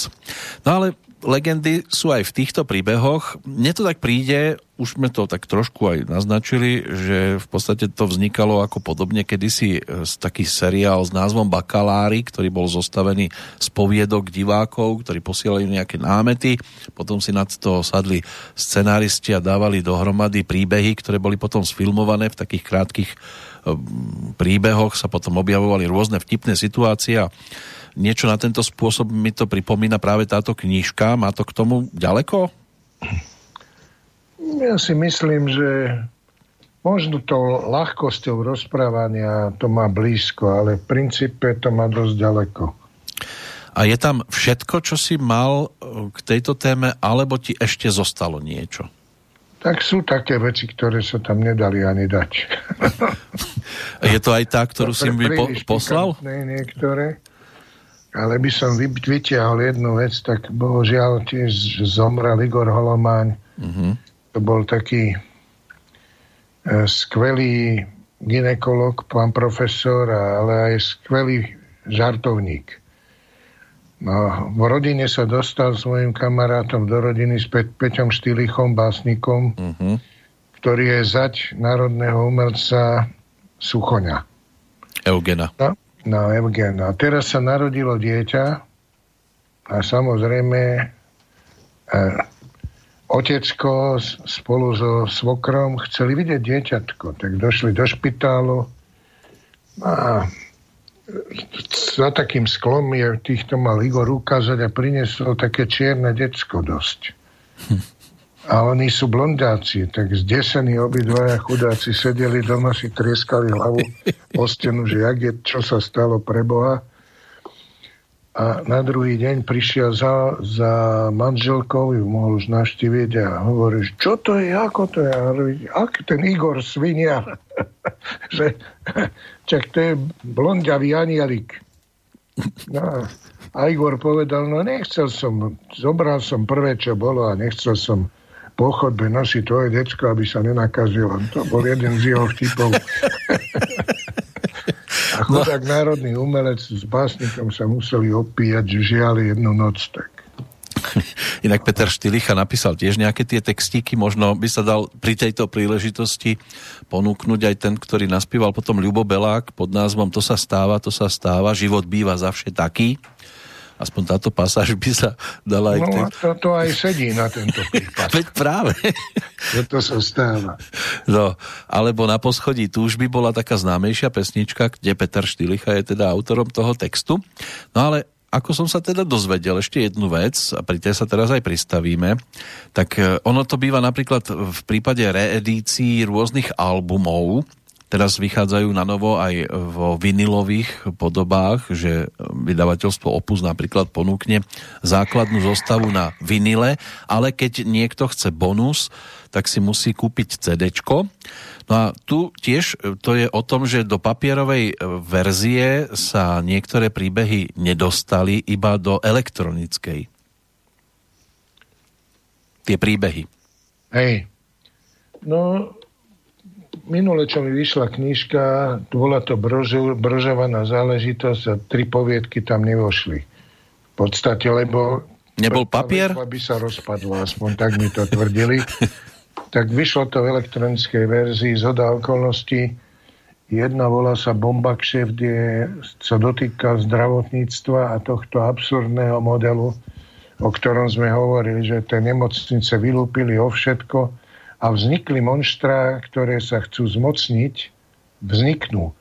No ale legendy sú aj v týchto príbehoch. Mne to tak príde, už sme to tak trošku aj naznačili, že v podstate to vznikalo ako podobne kedysi e, taký seriál s názvom Bakalári, ktorý bol zostavený z poviedok divákov, ktorí posielali nejaké námety, potom si nad to sadli scenáristi a dávali dohromady príbehy, ktoré boli potom sfilmované v takých krátkých e, príbehoch, sa potom objavovali rôzne vtipné situácie niečo na tento spôsob mi to pripomína práve táto knižka. Má to k tomu ďaleko? Ja si myslím, že možno to ľahkosťou rozprávania to má blízko, ale v princípe to má dosť ďaleko. A je tam všetko, čo si mal e, k tejto téme, alebo ti ešte zostalo niečo? Tak sú také veci, ktoré sa tam nedali ani dať. je to aj tá, ktorú si mi po- poslal? Niektoré. Ale by som vytiahol jednu vec, tak bohužiaľ tiež zomrel Igor Holomáň. Uh-huh to bol taký e, skvelý ginekolog, pán profesor, ale aj skvelý žartovník. No, v rodine sa dostal s mojim kamarátom do rodiny s Pe- Peťom Štýlichom, básnikom, uh-huh. ktorý je zať národného umelca Suchoňa. Eugena. No, no, Eugena. A teraz sa narodilo dieťa a samozrejme e, otecko spolu so svokrom chceli vidieť dieťatko, tak došli do špitálu a za takým sklom je týchto mal Igor ukázať a priniesol také čierne decko dosť. A oni sú blondáci, tak zdesení obidvaja chudáci sedeli doma, si trieskali hlavu o stenu, že jak je, čo sa stalo pre Boha a na druhý deň prišiel za, za manželkou, ju mohol už naštíviť a hovorí, čo to je, ako to je? A ak ten Igor Svinia, že čak to je blondiavý anielik. No, a Igor povedal, no nechcel som, zobral som prvé, čo bolo a nechcel som po chodbe nosiť tvoje decko, aby sa nenakazilo. To bol jeden z jeho vtipov. A chudák no. národný umelec s básnikom sa museli opíjať, že žiali jednu noc tak. Inak Peter Štilicha napísal tiež nejaké tie textíky, možno by sa dal pri tejto príležitosti ponúknuť aj ten, ktorý naspíval potom Ľubo Belák pod názvom To sa stáva, to sa stáva, život býva zavše taký aspoň táto pasáž by sa dala aj... No tej... to, to aj sedí na tento prípad. Veď práve. Že to sa stáva. No, alebo na poschodí túžby bola taká známejšia pesnička, kde Peter Štilicha je teda autorom toho textu. No ale ako som sa teda dozvedel ešte jednu vec, a pri tej sa teraz aj pristavíme, tak e, ono to býva napríklad v prípade reedícií rôznych albumov, Teraz vychádzajú na novo aj vo vinilových podobách, že vydavateľstvo Opus napríklad ponúkne základnú zostavu na vinile, ale keď niekto chce bonus, tak si musí kúpiť CD. No a tu tiež to je o tom, že do papierovej verzie sa niektoré príbehy nedostali iba do elektronickej. Tie príbehy. Hej. No, minule, čo mi vyšla knižka, bola to brožu, brožovaná záležitosť a tri poviedky tam nevošli. V podstate, lebo... Nebol papier? Aby sa rozpadlo, aspoň tak mi to tvrdili. tak vyšlo to v elektronickej verzii zhoda okolností. Jedna volá sa Bombakše, kde sa dotýka zdravotníctva a tohto absurdného modelu, o ktorom sme hovorili, že tie nemocnice vylúpili o všetko, a vznikli monštra, ktoré sa chcú zmocniť, vzniknú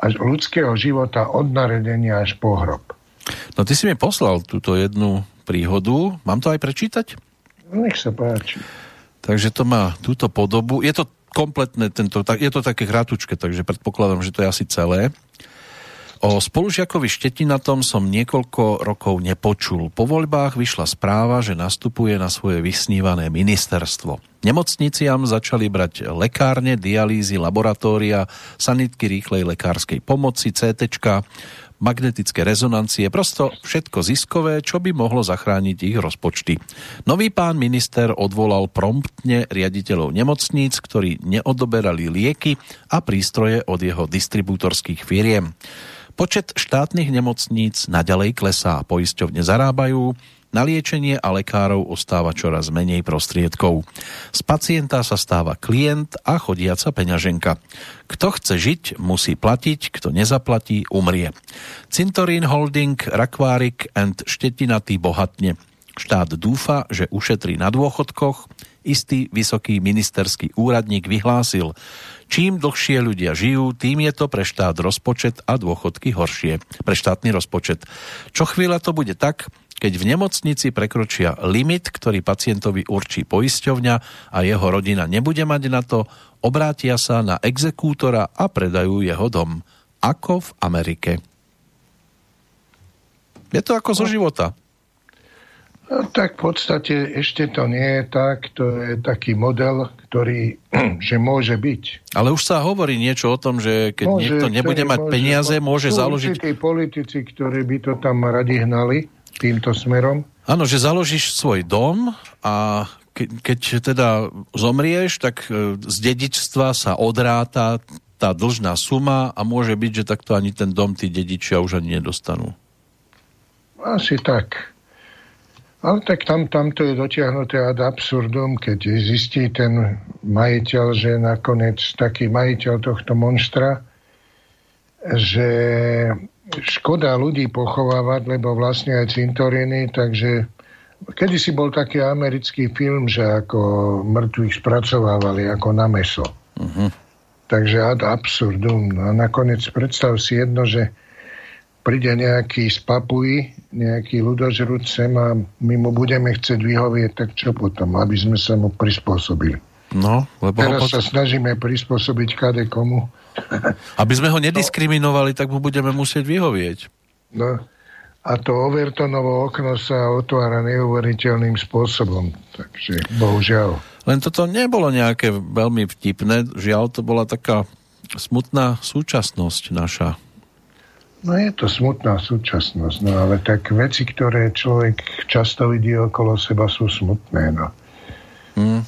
až ľudského života od naredenia až po hrob. No ty si mi poslal túto jednu príhodu. Mám to aj prečítať? Nech sa páči. Takže to má túto podobu. Je to kompletné, tento, je to také hrátučke, takže predpokladám, že to je asi celé. O spolužiakovi Štetinatom som niekoľko rokov nepočul. Po voľbách vyšla správa, že nastupuje na svoje vysnívané ministerstvo. Nemocniciam začali brať lekárne, dialýzy, laboratória, sanitky rýchlej lekárskej pomoci, CT, magnetické rezonancie, prosto všetko ziskové, čo by mohlo zachrániť ich rozpočty. Nový pán minister odvolal promptne riaditeľov nemocníc, ktorí neodoberali lieky a prístroje od jeho distribútorských firiem. Počet štátnych nemocníc naďalej klesá, poisťovne zarábajú, na liečenie a lekárov ostáva čoraz menej prostriedkov. Z pacienta sa stáva klient a chodiaca peňaženka. Kto chce žiť, musí platiť, kto nezaplatí, umrie. Cintorín Holding, Rakvárik and Štetinatý bohatne. Štát dúfa, že ušetrí na dôchodkoch, istý vysoký ministerský úradník vyhlásil, čím dlhšie ľudia žijú, tým je to pre štát rozpočet a dôchodky horšie. Pre štátny rozpočet. Čo chvíľa to bude tak, keď v nemocnici prekročia limit, ktorý pacientovi určí poisťovňa a jeho rodina nebude mať na to, obrátia sa na exekútora a predajú jeho dom. Ako v Amerike. Je to ako zo života. No, tak v podstate ešte to nie je tak, to je taký model, ktorý, že môže byť. Ale už sa hovorí niečo o tom, že keď môže, niekto nebude mať môže, peniaze, môže založiť... Sú politici, ktorí by to tam radi hnali, týmto smerom? Áno, že založíš svoj dom a ke, keď teda zomrieš, tak e, z dedičstva sa odráta tá dlžná suma a môže byť, že takto ani ten dom tí dedičia už ani nedostanú. Asi tak. Ale tak tam, tam to je dotiahnuté ad absurdum, keď zistí ten majiteľ, že nakoniec taký majiteľ tohto monstra, že škoda ľudí pochovávať, lebo vlastne aj cintoriny, takže kedy si bol taký americký film, že ako mŕtvych spracovávali ako na meso. Uh-huh. Takže ad absurdum. A nakoniec predstav si jedno, že príde nejaký z Papuji, nejaký ľudožrúd sem a my mu budeme chcieť vyhovieť, tak čo potom, aby sme sa mu prispôsobili. No, lebo Teraz ho... sa snažíme prispôsobiť kade komu. Aby sme ho nediskriminovali, tak mu budeme musieť vyhovieť. No, a to Overtonovo okno sa otvára neuveriteľným spôsobom. Takže, bohužiaľ. Len toto nebolo nejaké veľmi vtipné. Žiaľ, to bola taká smutná súčasnosť naša. No je to smutná súčasnosť, no ale tak veci, ktoré človek často vidí okolo seba, sú smutné. No. Hmm.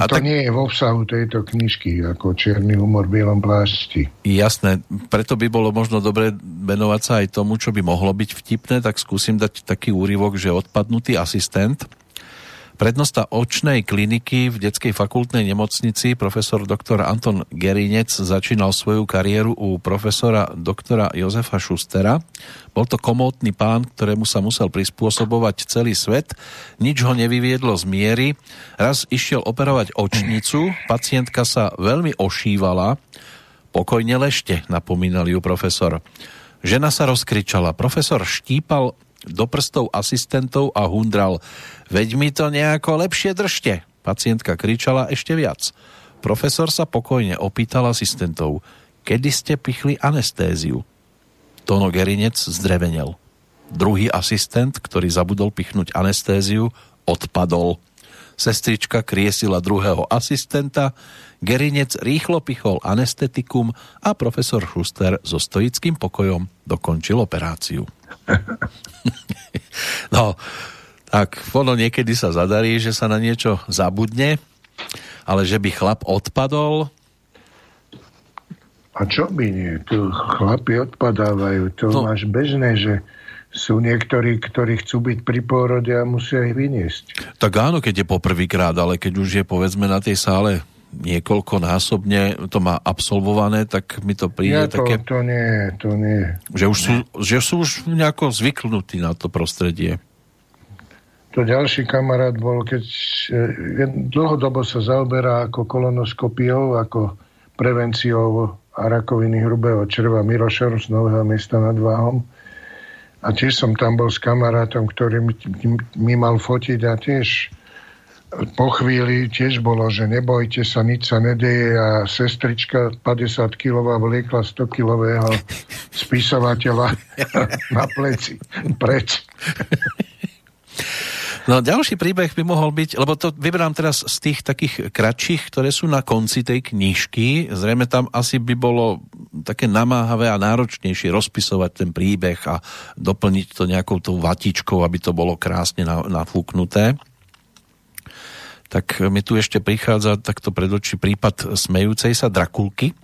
A to tak... nie je v obsahu tejto knižky, ako Čierny humor v bielom plášti. Jasné, preto by bolo možno dobre venovať sa aj tomu, čo by mohlo byť vtipné, tak skúsim dať taký úryvok, že odpadnutý asistent Prednosta očnej kliniky v detskej fakultnej nemocnici profesor dr. Anton Gerinec začínal svoju kariéru u profesora doktora Jozefa Šustera. Bol to komótny pán, ktorému sa musel prispôsobovať celý svet. Nič ho nevyviedlo z miery. Raz išiel operovať očnicu, pacientka sa veľmi ošívala. Pokojne lešte, napomínal ju profesor. Žena sa rozkričala. Profesor štípal do prstov asistentov a hundral. Veď mi to nejako lepšie držte. Pacientka kričala ešte viac. Profesor sa pokojne opýtal asistentov, kedy ste pichli anestéziu. Tono Gerinec zdrevenel. Druhý asistent, ktorý zabudol pichnúť anestéziu, odpadol. Sestrička kriesila druhého asistenta, Gerinec rýchlo pichol anestetikum a profesor Schuster so stoickým pokojom dokončil operáciu. no, tak ono niekedy sa zadarí, že sa na niečo zabudne, ale že by chlap odpadol... A čo by nie? Tu chlapi odpadávajú. To no. máš bežné, že sú niektorí, ktorí chcú byť pri pôrode a musia ich vyniesť. Tak áno, keď je poprvýkrát, ale keď už je povedzme na tej sále niekoľkonásobne to má absolvované, tak mi to príde ja to, také... To nie, to nie. Že, už sú, že sú už nejako zvyknutí na to prostredie. To ďalší kamarát bol, keď e, dlhodobo sa zaoberá ako kolonoskopiou, ako prevenciou a rakoviny hrubého čreva Mirošor z Nového mesta nad Váhom. A tiež som tam bol s kamarátom, ktorý mi, mi mal fotiť a tiež po chvíli tiež bolo, že nebojte sa, nič sa nedeje a sestrička 50 kilová vliekla 100 kilového spisovateľa na pleci preč. No ďalší príbeh by mohol byť, lebo to vyberám teraz z tých takých kratších, ktoré sú na konci tej knižky. Zrejme tam asi by bolo také namáhavé a náročnejšie rozpisovať ten príbeh a doplniť to nejakou tou vatičkou, aby to bolo krásne nafúknuté tak mi tu ešte prichádza takto pred oči prípad smejúcej sa Drakulky,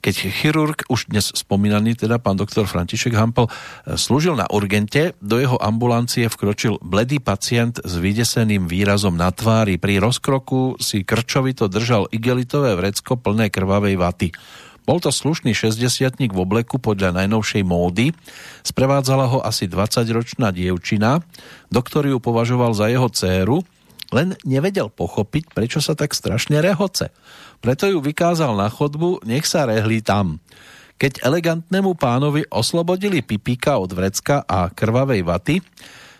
Keď chirurg, už dnes spomínaný teda pán doktor František Hampel, slúžil na urgente, do jeho ambulancie vkročil bledý pacient s vydeseným výrazom na tvári. Pri rozkroku si krčovito držal igelitové vrecko plné krvavej vaty. Bol to slušný 60 v obleku podľa najnovšej módy. Sprevádzala ho asi 20-ročná dievčina. Doktor ju považoval za jeho dceru, len nevedel pochopiť, prečo sa tak strašne rehoce. Preto ju vykázal na chodbu, nech sa rehli tam. Keď elegantnému pánovi oslobodili pipíka od vrecka a krvavej vaty,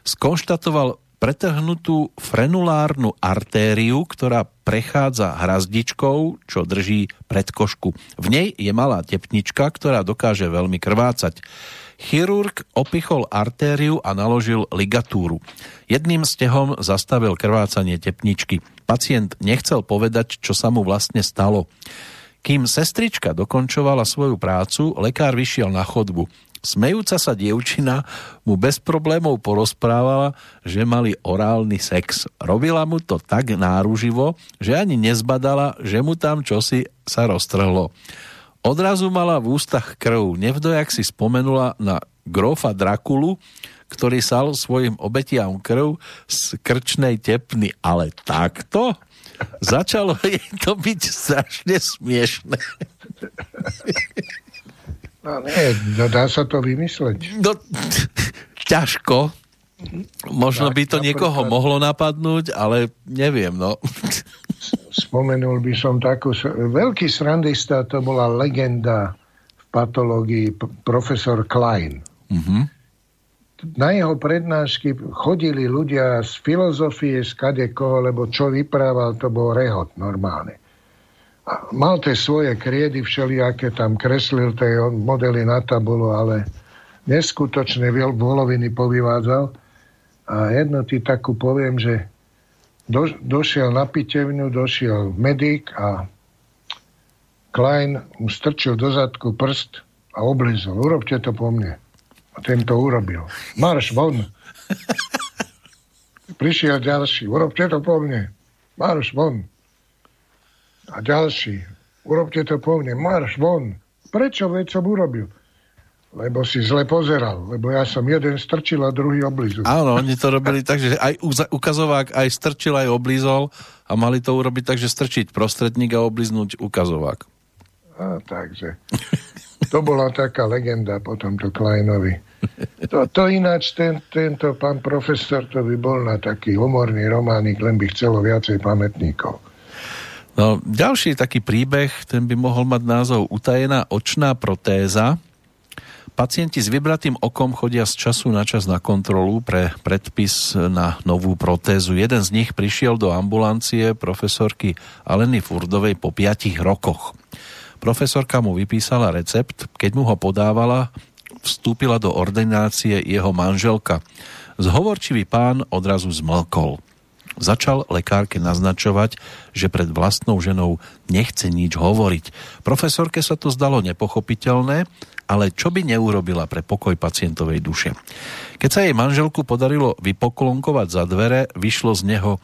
skonštatoval pretrhnutú frenulárnu artériu, ktorá prechádza hrazdičkou, čo drží predkošku. V nej je malá tepnička, ktorá dokáže veľmi krvácať. Chirurg opichol artériu a naložil ligatúru. Jedným stehom zastavil krvácanie tepničky. Pacient nechcel povedať, čo sa mu vlastne stalo. Kým sestrička dokončovala svoju prácu, lekár vyšiel na chodbu. Smejúca sa dievčina mu bez problémov porozprávala, že mali orálny sex. Robila mu to tak náruživo, že ani nezbadala, že mu tam čosi sa roztrhlo. Odrazu mala v ústach krv. Nevdojak si spomenula na grofa Drakulu, ktorý sal svojim obetiam krv z krčnej tepny. Ale takto? Začalo jej to byť strašne smiešné. No nie, no dá sa to vymysleť. No, ťažko. Možno by to niekoho mohlo napadnúť, ale neviem, no. Spomenul by som takú... Veľký srandista to bola legenda v patológii profesor Klein. Uh-huh. Na jeho prednášky chodili ľudia z filozofie, z kadekoho, lebo čo vyprával, to bol rehot normálne mal tie svoje kriedy všelijaké, tam kreslil tie modely na tabulu, ale neskutočne voloviny povyvádzal. A jedno ti takú poviem, že do, došiel na pitevňu, došiel medic a Klein mu strčil do zadku prst a oblizol. Urobte to po mne. A ten to urobil. Marš von. Prišiel ďalší. Urobte to po mne. Marš von. A ďalší, urobte to po mne, marš von. Prečo, veď som urobil? Lebo si zle pozeral, lebo ja som jeden strčil a druhý oblizol. Áno, oni to robili tak, že aj ukazovák aj strčil, aj oblizol a mali to urobiť tak, že strčiť prostredník a obliznúť ukazovák. A, takže to bola taká legenda po tomto Kleinovi. To, to ináč, ten, tento pán profesor, to by bol na taký humorný románik, len by chcelo viacej pamätníkov. No, ďalší taký príbeh, ten by mohol mať názov Utajená očná protéza. Pacienti s vybratým okom chodia z času na čas na kontrolu pre predpis na novú protézu. Jeden z nich prišiel do ambulancie profesorky Aleny Furdovej po 5 rokoch. Profesorka mu vypísala recept, keď mu ho podávala, vstúpila do ordinácie jeho manželka. Zhovorčivý pán odrazu zmlkol. Začal lekárke naznačovať, že pred vlastnou ženou nechce nič hovoriť. Profesorke sa to zdalo nepochopiteľné, ale čo by neurobila pre pokoj pacientovej duše. Keď sa jej manželku podarilo vypoklonkovať za dvere, vyšlo z neho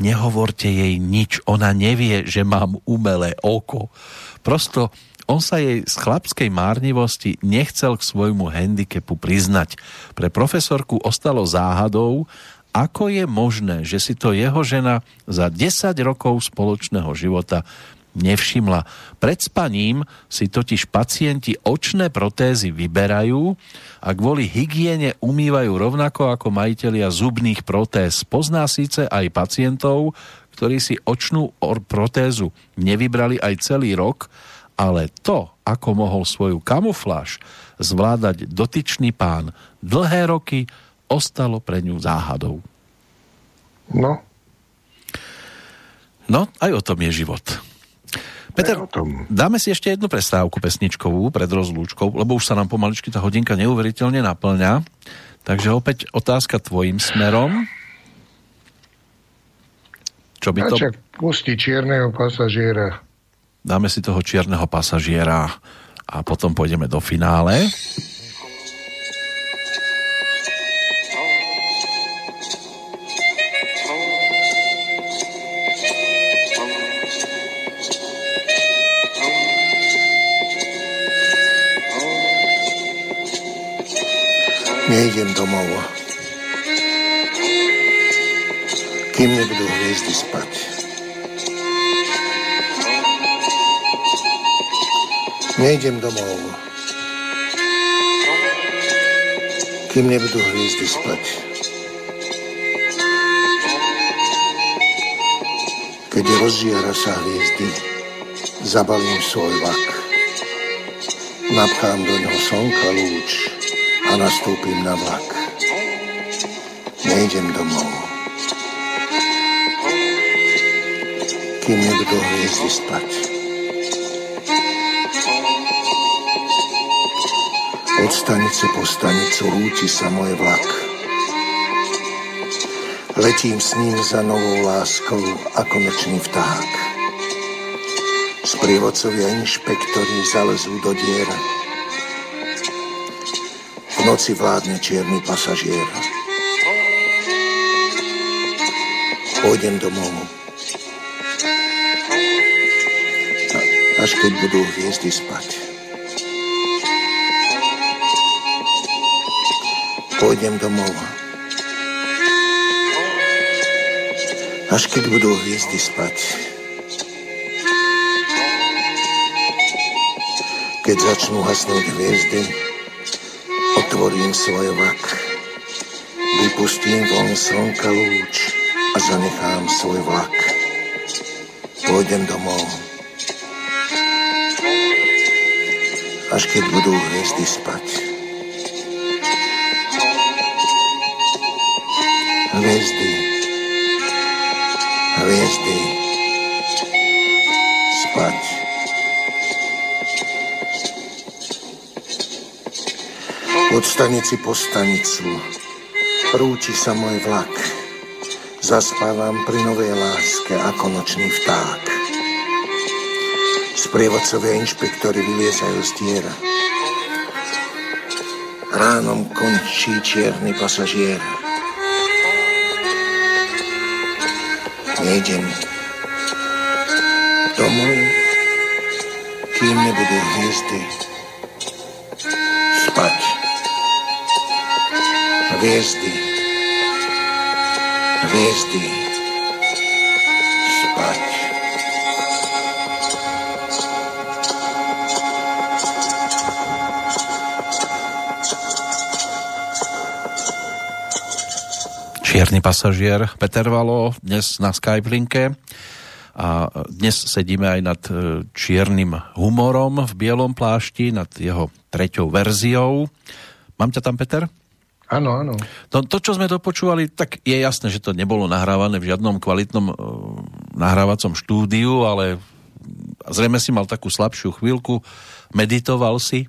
nehovorte jej nič, ona nevie, že mám umelé oko. Prosto on sa jej z chlapskej márnivosti nechcel k svojmu handicapu priznať. Pre profesorku ostalo záhadou, ako je možné, že si to jeho žena za 10 rokov spoločného života nevšimla. Pred spaním si totiž pacienti očné protézy vyberajú a kvôli hygiene umývajú rovnako ako majitelia zubných protéz. Pozná síce aj pacientov, ktorí si očnú protézu nevybrali aj celý rok, ale to, ako mohol svoju kamufláž zvládať dotyčný pán dlhé roky, ostalo pre ňu záhadou. No. No, aj o tom je život. Peter, dáme si ešte jednu prestávku pesničkovú pred rozlúčkou, lebo už sa nám pomaličky tá hodinka neuveriteľne naplňa. Takže opäť otázka tvojim smerom. Čo by to... Čak pusti čierneho pasažiera. Dáme si toho čierneho pasažiera a potom pôjdeme do finále. Nejdem domov, kým nebudú hviezdy spať. Nejdem domov, kým nebudú hviezdy spať. Keď rozžiara sa hviezdy, zabalím svoj vak. Napchám do ňoho slnka lúč a nastúpim na vlak. Nejdem domov. Kým nebudú hviezdy spať. Od stanice po stanicu rúti sa môj vlak. Letím s ním za novou láskou ako nočný vták. Sprievodcovia inšpektori zalezú do dier. V noci vládne čierny pasažier. Pôjdem domov. Až keď budú hviezdy spať. pôjdem domov. Až keď budú hviezdy spať. Keď začnú hasnúť hviezdy, otvorím svoj vak. Vypustím von slnka lúč a zanechám svoj vlak. Pôjdem domov. Až keď budú hviezdy spať. hviezdy, hviezdy, Od stanici po stanicu rúči sa môj vlak. Zaspávam pri novej láske ako nočný vták. Sprievodcovia inšpektori vyliezajú z diera. Ránom končí čierny pasažier. nejdem domov, kým nebudú hviezdy Hviezdy, hviezdy spať. Čierny pasažier Peter Valo dnes na Skype linke a dnes sedíme aj nad e, čiernym humorom v bielom plášti, nad jeho treťou verziou. Mám ťa tam, Peter? Áno, áno. To, to, čo sme dopočúvali, tak je jasné, že to nebolo nahrávané v žiadnom kvalitnom uh, nahrávacom štúdiu, ale zrejme si mal takú slabšiu chvíľku, meditoval si.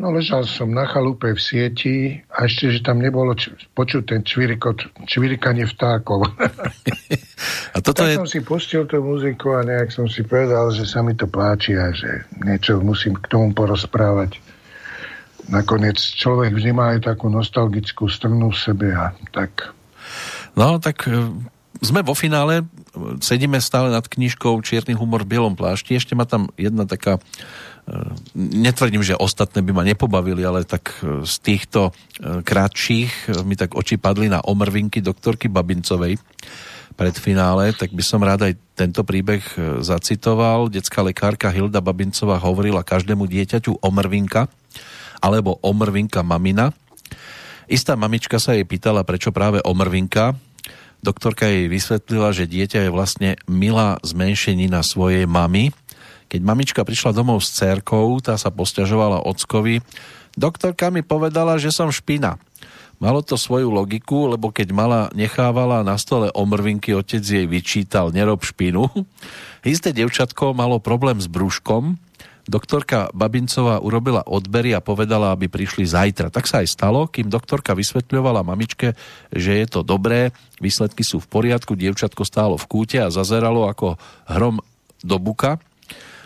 No ležal som na chalupe v sieti a ešte, že tam nebolo č- počuť ten čvirikot, čvirikanie vtákov. a toto tak je... som si pustil tú muziku a nejak som si povedal, že sa mi to páči a že niečo musím k tomu porozprávať. Nakoniec človek vždy má aj takú nostalgickú strnu v sebe a tak. No, tak e, sme vo finále, sedíme stále nad knižkou Čierny humor v bielom plášti. Ešte ma tam jedna taká netvrdím, že ostatné by ma nepobavili, ale tak e, z týchto e, krátších e, mi tak oči padli na omrvinky doktorky Babincovej pred finále, tak by som rád aj tento príbeh zacitoval. Detská lekárka Hilda Babincová hovorila každému dieťaťu omrvinka alebo omrvinka mamina. Istá mamička sa jej pýtala, prečo práve omrvinka. Doktorka jej vysvetlila, že dieťa je vlastne milá zmenšenina svojej mamy keď mamička prišla domov s cerkou, tá sa posťažovala ockovi. Doktorka mi povedala, že som špina. Malo to svoju logiku, lebo keď mala nechávala na stole omrvinky, otec jej vyčítal, nerob špinu. Isté devčatko malo problém s brúškom, doktorka Babincová urobila odbery a povedala, aby prišli zajtra. Tak sa aj stalo, kým doktorka vysvetľovala mamičke, že je to dobré, výsledky sú v poriadku, dievčatko stálo v kúte a zazeralo ako hrom do buka.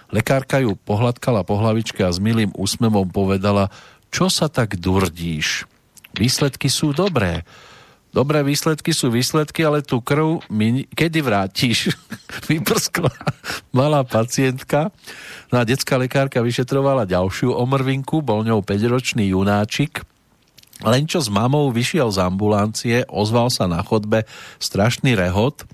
Lekárka ju pohľadkala po hlavičke a s milým úsmevom povedala, čo sa tak durdíš? Výsledky sú dobré. Dobré výsledky sú výsledky, ale tú krv mi kedy vrátiš? Vyprskla malá pacientka. No a detská lekárka vyšetrovala ďalšiu omrvinku, bol ňou 5-ročný junáčik. Len čo s mamou vyšiel z ambulancie, ozval sa na chodbe strašný rehot.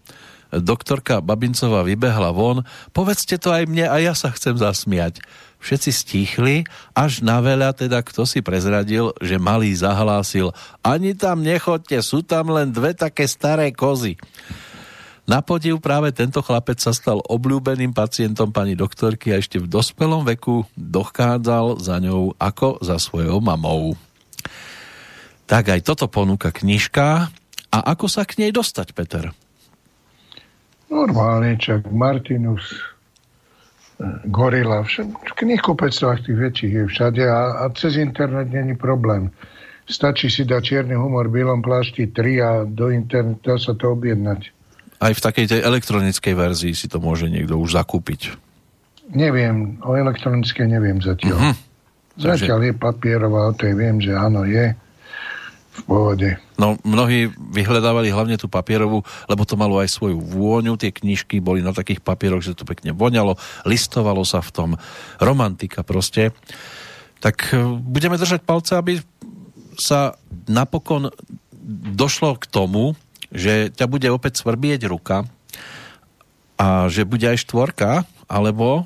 Doktorka Babincová vybehla von. Povedzte to aj mne a ja sa chcem zasmiať. Všetci stichli, až na veľa teda kto si prezradil, že malý zahlásil ani tam nechodte, sú tam len dve také staré kozy. Na podiv práve tento chlapec sa stal obľúbeným pacientom pani doktorky a ešte v dospelom veku dochádzal za ňou ako za svojou mamou. Tak aj toto ponúka knižka. A ako sa k nej dostať, Peter? Normálne, čak Martinus, Gorila, v knihkupectvách tých väčších je všade a, a cez internet není problém. Stačí si dať čierny humor v bielom plášti 3 a do internetu sa to objednať. Aj v takej tej elektronickej verzii si to môže niekto už zakúpiť. Neviem, o elektronickej neviem zatiaľ. Uh-huh. Zatiaľ je papierová, o tej viem, že áno, je v pohode. No, mnohí vyhľadávali hlavne tú papierovú, lebo to malo aj svoju vôňu. Tie knižky boli na takých papieroch, že to pekne voňalo, listovalo sa v tom. Romantika proste. Tak e, budeme držať palce, aby sa napokon došlo k tomu, že ťa bude opäť svrbieť ruka a že bude aj štvorka, alebo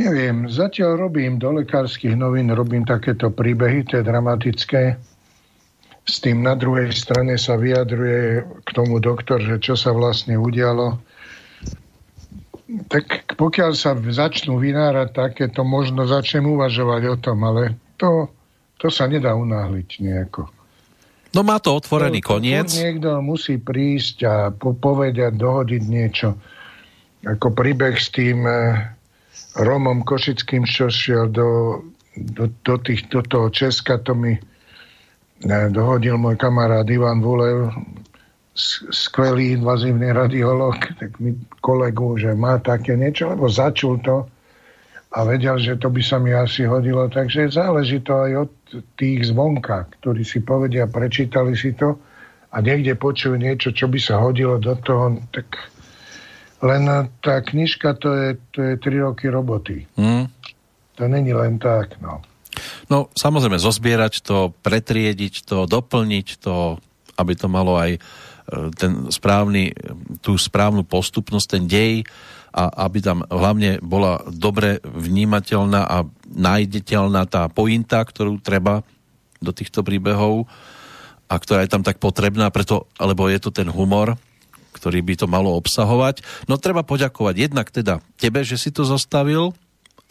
Neviem, zatiaľ robím do lekárskych novín, robím takéto príbehy, tie dramatické s tým na druhej strane sa vyjadruje k tomu doktor, že čo sa vlastne udialo. Tak pokiaľ sa začnú vynárať takéto, možno začnem uvažovať o tom, ale to, to sa nedá unáhliť nejako. No má to otvorený to, koniec. To niekto musí prísť a po- povedať, dohodiť niečo. Ako príbeh s tým eh, Romom Košickým, čo šiel do, do, do, tých, do toho Česka, to mi dohodil môj kamarát Ivan Vulev, skvelý invazívny radiolog, tak mi kolegu, že má také niečo, lebo začul to a vedel, že to by sa mi asi hodilo. Takže záleží to aj od tých zvonka, ktorí si povedia, prečítali si to a niekde počujú niečo, čo by sa hodilo do toho, tak len tá knižka to je, to je 3 roky roboty. Mm. To není len tak, no. No samozrejme, zozbierať to, pretriediť to, doplniť to, aby to malo aj e, ten správny, tú správnu postupnosť, ten dej a aby tam hlavne bola dobre vnímateľná a nájdeteľná tá pointa, ktorú treba do týchto príbehov a ktorá je tam tak potrebná, preto, alebo je to ten humor, ktorý by to malo obsahovať. No treba poďakovať jednak teda tebe, že si to zostavil,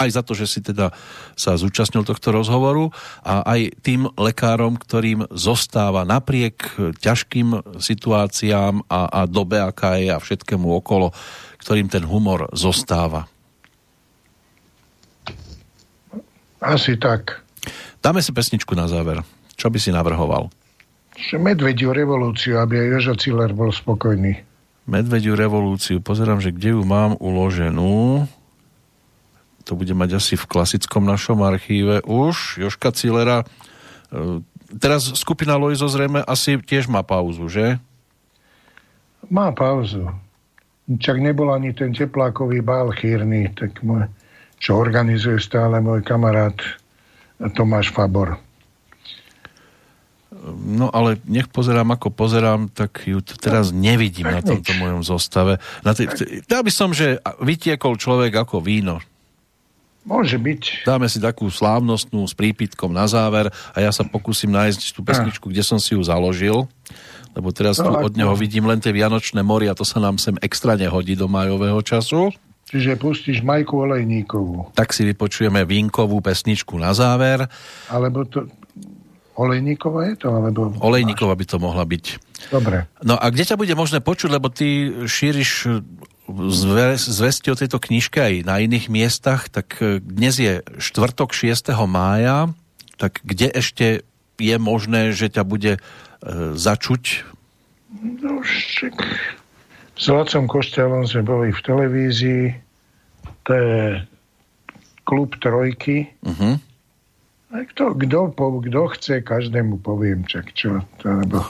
aj za to, že si teda sa zúčastnil tohto rozhovoru a aj tým lekárom, ktorým zostáva napriek ťažkým situáciám a, a dobe, aká je a všetkému okolo, ktorým ten humor zostáva. Asi tak. Dáme si pesničku na záver. Čo by si navrhoval? Medvediu revolúciu, aby aj Jožo Ciller bol spokojný. Medvediu revolúciu. Pozerám, že kde ju mám uloženú to bude mať asi v klasickom našom archíve už. Joška Cilera. E, teraz skupina Loizo zrejme asi tiež má pauzu, že? Má pauzu. Čak nebol ani ten teplákový bál chýrny, tak môj, čo organizuje stále môj kamarát Tomáš Fabor. No ale nech pozerám, ako pozerám, tak ju teraz nevidím na tomto mojom zostave. Na tý, ja by som, že vytiekol človek ako víno. Môže byť. Dáme si takú slávnostnú s prípitkom na záver a ja sa pokúsim nájsť tú pesničku, kde som si ju založil, lebo teraz no, tu od neho vidím len tie Vianočné mori a to sa nám sem extra nehodí do majového času. Čiže pustíš Majku Olejníkovú. Tak si vypočujeme Vínkovú pesničku na záver. Alebo to... Olejníková je to? Alebo... Olejníková by to mohla byť. Dobre. No a kde ťa bude možné počuť, lebo ty šíriš zvesti o tejto knižke aj na iných miestach, tak e, dnes je štvrtok 6. mája, tak kde ešte je možné, že ťa bude e, začuť? No, však s Lacom Košťalom sme boli v televízii, to je klub Trojky. Uh-huh. A kto, kto, kto chce, každému poviem, čak čo. To, lebo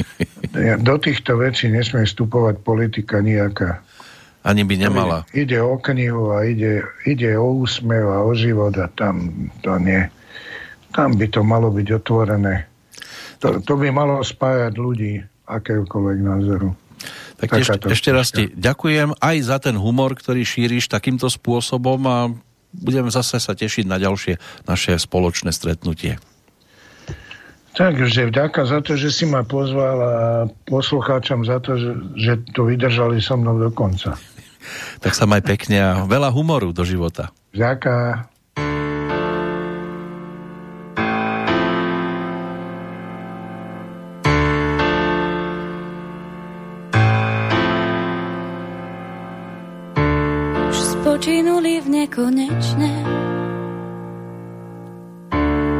do týchto vecí nesmie vstupovať politika nejaká. Ani by nemala. Ide, o knihu a ide, ide o úsmev a o život a tam to nie. tam by to malo byť otvorené. To, to by malo spájať ľudí akéhokoľvek názoru. Tak ešte, ešte raz ti ďakujem aj za ten humor, ktorý šíriš takýmto spôsobom a budeme zase sa tešiť na ďalšie naše spoločné stretnutie. Takže vďaka za to, že si ma pozval a poslucháčom za to, že, že to vydržali so mnou do konca. Tak sa maj pekne a veľa humoru do života. Vďaka. spočinuli v nekonečné.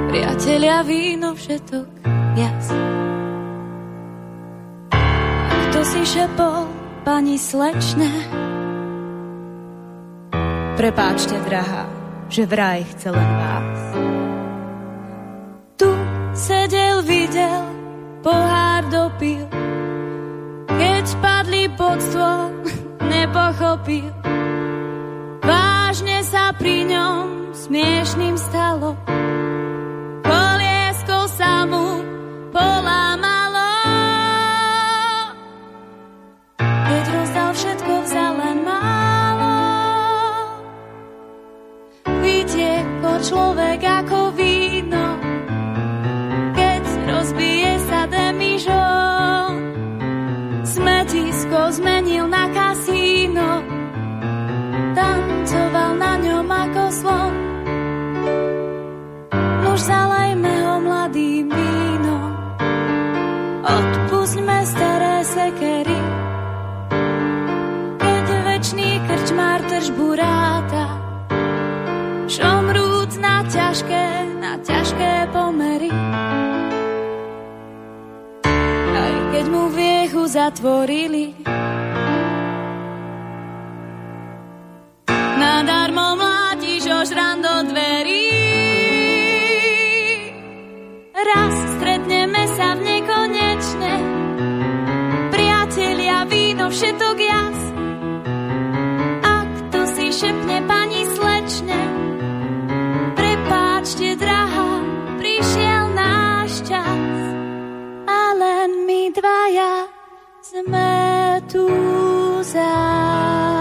Priatelia víno všetok jas. Kto si šepol, pani slečné? Prepáčte, drahá, že vraj chce len vás. Tu sedel, videl, pohár dopil, keď spadli pod stôl, nepochopil, vážne sa pri ňom smiešným stalo. Koliesko sa mu ťažké pomery. Aj keď mu viechu zatvorili, Nadarmo mlátiš ožran do dverí. Raz stretneme sa v nekonečne, priatelia, víno, všetok jas. A kto si šepne pani dvaja sme tu zás.